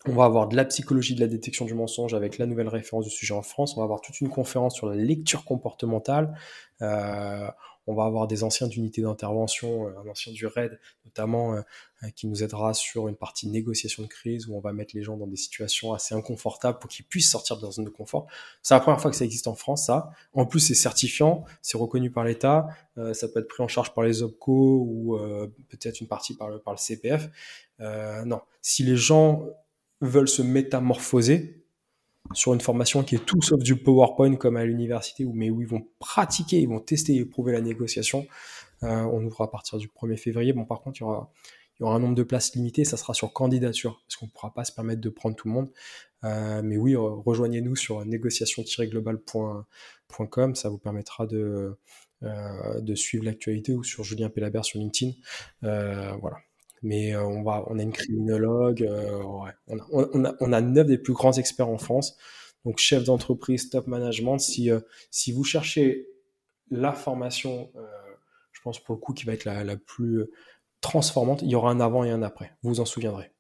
On va avoir de la psychologie de la détection du mensonge avec la nouvelle référence du sujet en France. On va avoir toute une conférence sur la lecture comportementale. Euh, on va avoir des anciens d'unités d'intervention, euh, un ancien du RAID notamment, euh, qui nous aidera sur une partie négociation de crise où on va mettre les gens dans des situations assez inconfortables pour qu'ils puissent sortir de leur zone de confort. C'est la première fois que ça existe en France, ça. En plus, c'est certifiant, c'est reconnu par l'État, euh, ça peut être pris en charge par les OPCO ou peut-être une partie par le, par le CPF. non, si les gens veulent se métamorphoser, sur une formation qui est tout sauf du PowerPoint comme à l'université, mais où ils vont pratiquer, ils vont tester et éprouver la négociation. Euh, on ouvre à partir du 1er février. Bon, par contre, il y aura, un nombre de places limité, ça sera sur candidature, parce qu'on ne pourra pas se permettre de prendre tout le monde. Euh, mais oui, rejoignez-nous sur négociation-global.com, ça vous permettra de, euh, de suivre l'actualité ou sur Julien Pellabert sur LinkedIn. voilà mais euh, on, va, on a une criminologue, euh, on, a, on, a, neuf des plus grands experts en France. Donc, chef d'entreprise, top management, si, euh, si vous cherchez la formation, je pense pour le coup, qui va être la, la, plus transformante, il y aura un avant et un après. Vous vous en souviendrez.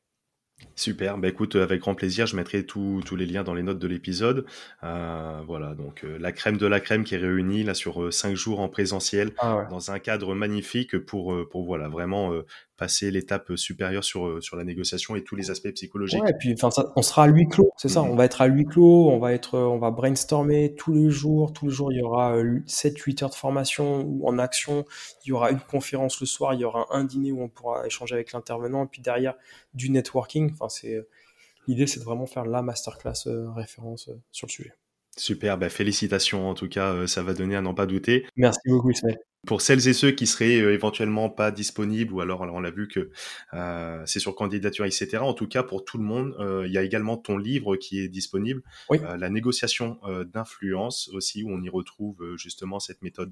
Super, bah écoute, avec grand plaisir, je mettrai tous les liens dans les notes de l'épisode. voilà, donc la crème de la crème qui est réunie là sur cinq jours en présentiel, ah dans un cadre magnifique pour, pour voilà, vraiment passer l'étape supérieure sur, euh, sur la négociation et tous les aspects psychologiques. Ouais, et puis enfin, on sera à huis clos, c'est ça, mhm. on va être à huis clos, on va, être, on va brainstormer tous les jours, tous les jours il y aura 7-8 euh, heures de formation en action, il y aura une conférence le soir, il y aura un dîner où on pourra échanger avec l'intervenant, et puis derrière du networking, enfin, c'est, l'idée c'est de vraiment faire la masterclass euh, référence sur le sujet. Super, bah félicitations en tout cas, ça va donner à n'en pas douter. Merci beaucoup Ismaël. Pour celles et ceux qui seraient euh, éventuellement pas disponibles, ou alors, alors on l'a vu que euh, c'est sur candidature, etc. En tout cas, pour tout le monde, euh, il y a également ton livre qui est disponible, la négociation d'influence aussi, où on y retrouve justement cette méthode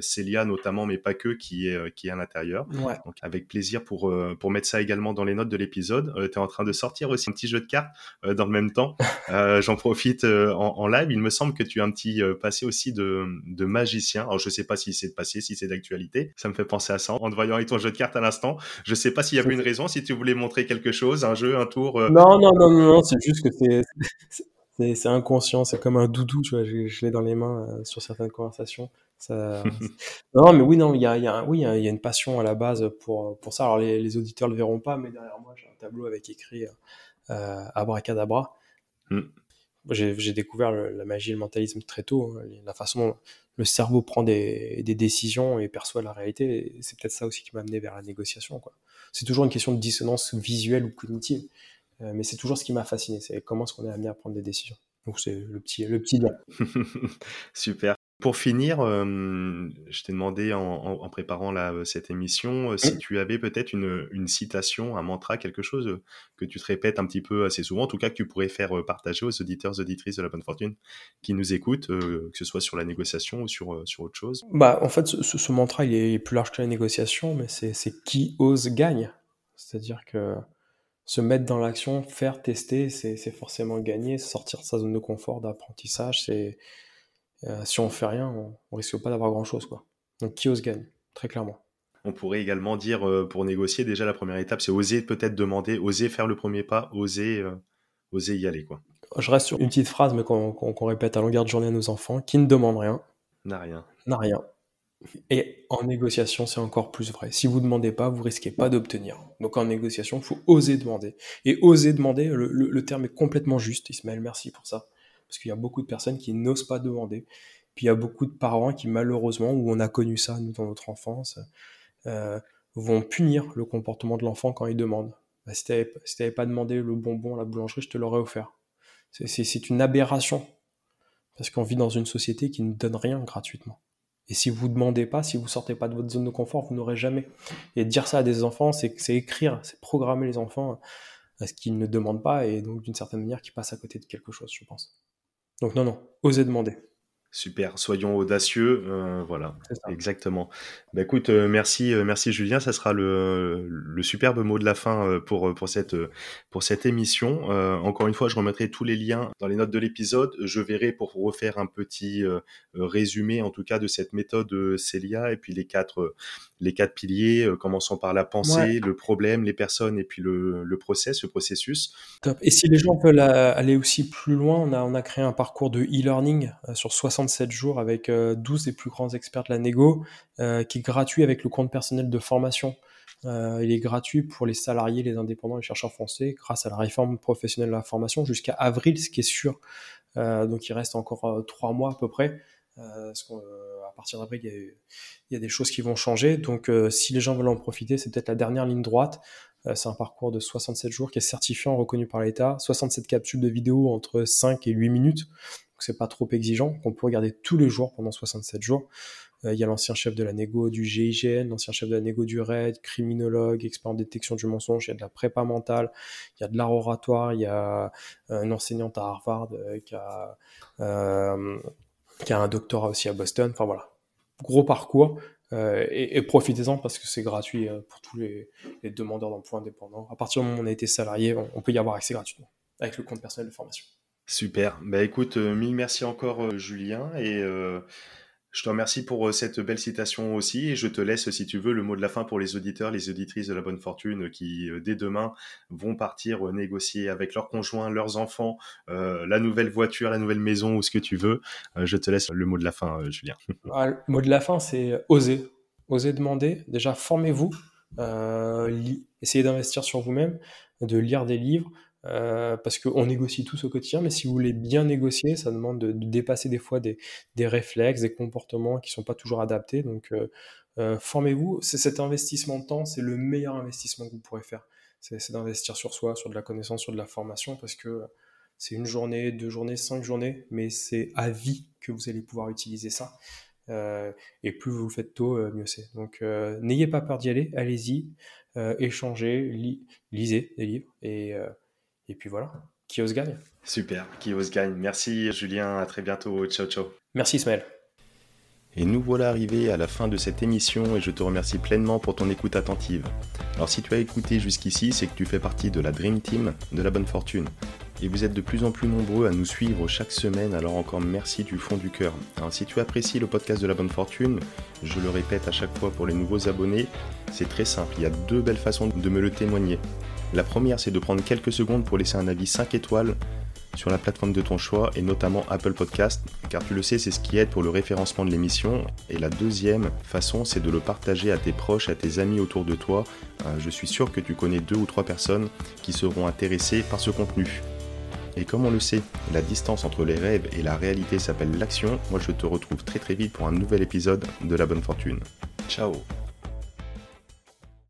Célia notamment, mais pas que, qui est qui est à l'intérieur. Donc avec plaisir pour pour mettre ça également dans les notes de l'épisode. tu es en train de sortir aussi un petit jeu de cartes dans le même temps. (laughs) J'en profite en, en, live. Il me semble que tu as un petit passé aussi de, de magicien. Alors je sais pas si c'est de passé si c'est d'actualité. Ça me fait penser à ça en te voyant avec ton jeu de cartes à l'instant. Je sais pas s'il y avait une raison, si tu voulais montrer quelque chose, un jeu, un tour. Euh. Non, non, non, non, c'est juste que c'est c'est inconscient, c'est comme un doudou, tu vois, je, l'ai dans les mains euh, sur certaines conversations. Ça... (laughs) non, mais oui, non, il y a, y a, oui, y a une passion à la base pour, pour ça. Alors les, les auditeurs le verront pas, mais derrière moi, j'ai un tableau avec écrit euh, Abracadabra. Mm j'ai découvert la magie et le mentalisme très tôt. Hein. La façon dont le cerveau prend des, décisions et perçoit la réalité, c'est peut-être ça aussi qui m'a amené vers la négociation. C'est toujours une question de dissonance visuelle ou cognitive, euh, mais c'est toujours ce qui m'a fasciné. C'est comment est-ce qu'on est amené à prendre des décisions. Donc c'est le petit, le petit (laughs) Super. Pour finir, je t'ai demandé en, préparant cette émission si tu avais peut-être une, citation, un mantra, quelque chose que tu te répètes un petit peu assez souvent, en tout cas que tu pourrais faire partager aux auditeurs, auditrices de la bonne fortune qui nous écoutent, que ce soit sur la négociation ou sur, sur autre chose? Bah, en fait, ce, mantra, il est plus large que la négociation, mais c'est qui ose gagne. C'est-à-dire que se mettre dans l'action, faire, tester, c'est forcément gagner, sortir de sa zone de confort, d'apprentissage, c'est euh, si on fait rien, on, on risque pas d'avoir grand chose, quoi. Donc qui ose gagne, très clairement. On pourrait également dire euh, pour négocier, déjà la première étape, c'est oser peut-être demander, oser faire le premier pas, oser, euh, oser y aller, quoi. Je reste sur une petite phrase, mais qu'on répète à longueur de journée à nos enfants qui ne demande rien n'a rien. N'a rien. Et en négociation, c'est encore plus vrai. Si vous demandez pas, vous risquez pas d'obtenir. Donc en négociation, il faut oser demander. Et oser demander, le, le, terme est complètement juste. Ismaël, merci pour ça parce qu'il y a beaucoup de personnes qui n'osent pas demander. Puis il y a beaucoup de parents qui malheureusement, où on a connu ça nous dans notre enfance, euh, vont punir le comportement de l'enfant quand il demande. Bah, si tu n'avais pas demandé le bonbon à la boulangerie, je te l'aurais offert. C'est une aberration. Parce qu'on vit dans une société qui ne donne rien gratuitement. Et si vous ne demandez pas, si vous sortez pas de votre zone de confort, vous n'aurez jamais. Et dire ça à des enfants, c'est écrire, c'est programmer les enfants à ce qu'ils ne demandent pas et donc d'une certaine manière qu'ils passent à côté de quelque chose, je pense. Donc non, non, osez demander. Super, soyons audacieux, euh, voilà, exactement. Bah, écoute, euh, merci, euh, merci Julien, ça sera le, le, superbe mot de la fin pour pour cette pour cette émission. encore une fois, je remettrai tous les liens dans les notes de l'épisode. Je verrai pour refaire un petit résumé, en tout cas, de cette méthode Celia et puis les quatre les quatre piliers, commençant par la pensée, le problème, les personnes et puis le, le process, le processus. Top. Et si les gens veulent aller aussi plus loin, on a on a créé un parcours de e-learning sur 60 7 jours avec 12 euh, des plus grands experts de la négo, euh, qui est gratuit avec le compte personnel de formation. Euh, il est gratuit pour les salariés, les indépendants, les chercheurs français, grâce à la réforme professionnelle de la formation jusqu'à avril, ce qui est sûr. donc il reste encore trois mois à peu près. Parce qu'à partir d'avril, il, y a des choses qui vont changer. Donc si les gens veulent en profiter, c'est peut-être la dernière ligne droite. c'est un parcours de 67 jours qui est certifiant, reconnu par l'État. 67 capsules de vidéo entre 5 et 8 minutes c'est pas trop exigeant, qu'on peut regarder tous les jours pendant 67 jours. Euh, il y a l'ancien chef de la négo du GIGN, l'ancien chef de la négo du RAID, criminologue, expert en détection du mensonge, il y a de la prépa mentale, il y a de l'art oratoire, il y a euh, une enseignante à Harvard euh, qui, a, qui a un doctorat aussi à Boston. Enfin voilà, gros parcours. et, profitez-en parce que c'est gratuit pour tous les, demandeurs d'emploi indépendants. À partir du moment où on a été salarié, on peut y avoir accès gratuitement avec le compte personnel de formation. Super. Bah écoute, euh, mille merci encore euh, Julien et euh, je te remercie pour cette belle citation aussi et je te laisse si tu veux le mot de la fin pour les auditeurs, les auditrices de la bonne fortune qui dès demain vont partir négocier avec leurs conjoints, leurs enfants, la nouvelle voiture, la nouvelle maison ou ce que tu veux. je te laisse le mot de la fin Julien. (laughs) Ah, le mot de la fin c'est oser. Oser demander. Déjà formez-vous. essayez d'investir sur vous-même, de lire des livres, euh, parce qu'on négocie tous au quotidien, mais si vous voulez bien négocier, ça demande de, dépasser des fois des, réflexes, des comportements qui ne sont pas toujours adaptés. Donc, euh, euh, formez-vous. Cet investissement de temps, c'est le meilleur investissement que vous pourrez faire. C'est d'investir sur soi, sur de la connaissance, sur de la formation, parce que c'est une journée, deux journées, cinq journées, mais c'est à vie que vous allez pouvoir utiliser ça. et plus vous le faites tôt, mieux c'est. Donc, n'ayez pas peur d'y aller, allez-y, échangez, lisez des livres et et puis voilà, qui ose gagne. Super, qui ose gagne. Merci Julien, à très bientôt. Ciao, ciao. Merci Ismaël. Et nous voilà arrivés à la fin de cette émission et je te remercie pleinement pour ton écoute attentive. Alors si tu as écouté jusqu'ici, c'est que tu fais partie de la Dream Team de la bonne fortune. Et vous êtes de plus en plus nombreux à nous suivre chaque semaine, alors encore merci du fond du cœur. Alors si tu apprécies le podcast de la bonne fortune, je le répète à chaque fois pour les nouveaux abonnés, c'est très simple, il y a deux belles façons de me le témoigner. La première, c'est de prendre quelques secondes pour laisser un avis 5 étoiles sur la plateforme de ton choix et notamment Apple Podcast, car tu le sais, c'est ce qui aide pour le référencement de l'émission. Et la deuxième façon, c'est de le partager à tes proches, à tes amis autour de toi. Euh, je suis sûr que tu connais deux ou trois personnes qui seront intéressées par ce contenu. Et comme on le sait, la distance entre les rêves et la réalité s'appelle l'action. Moi, je te retrouve très très vite pour un nouvel épisode de La Bonne Fortune. Ciao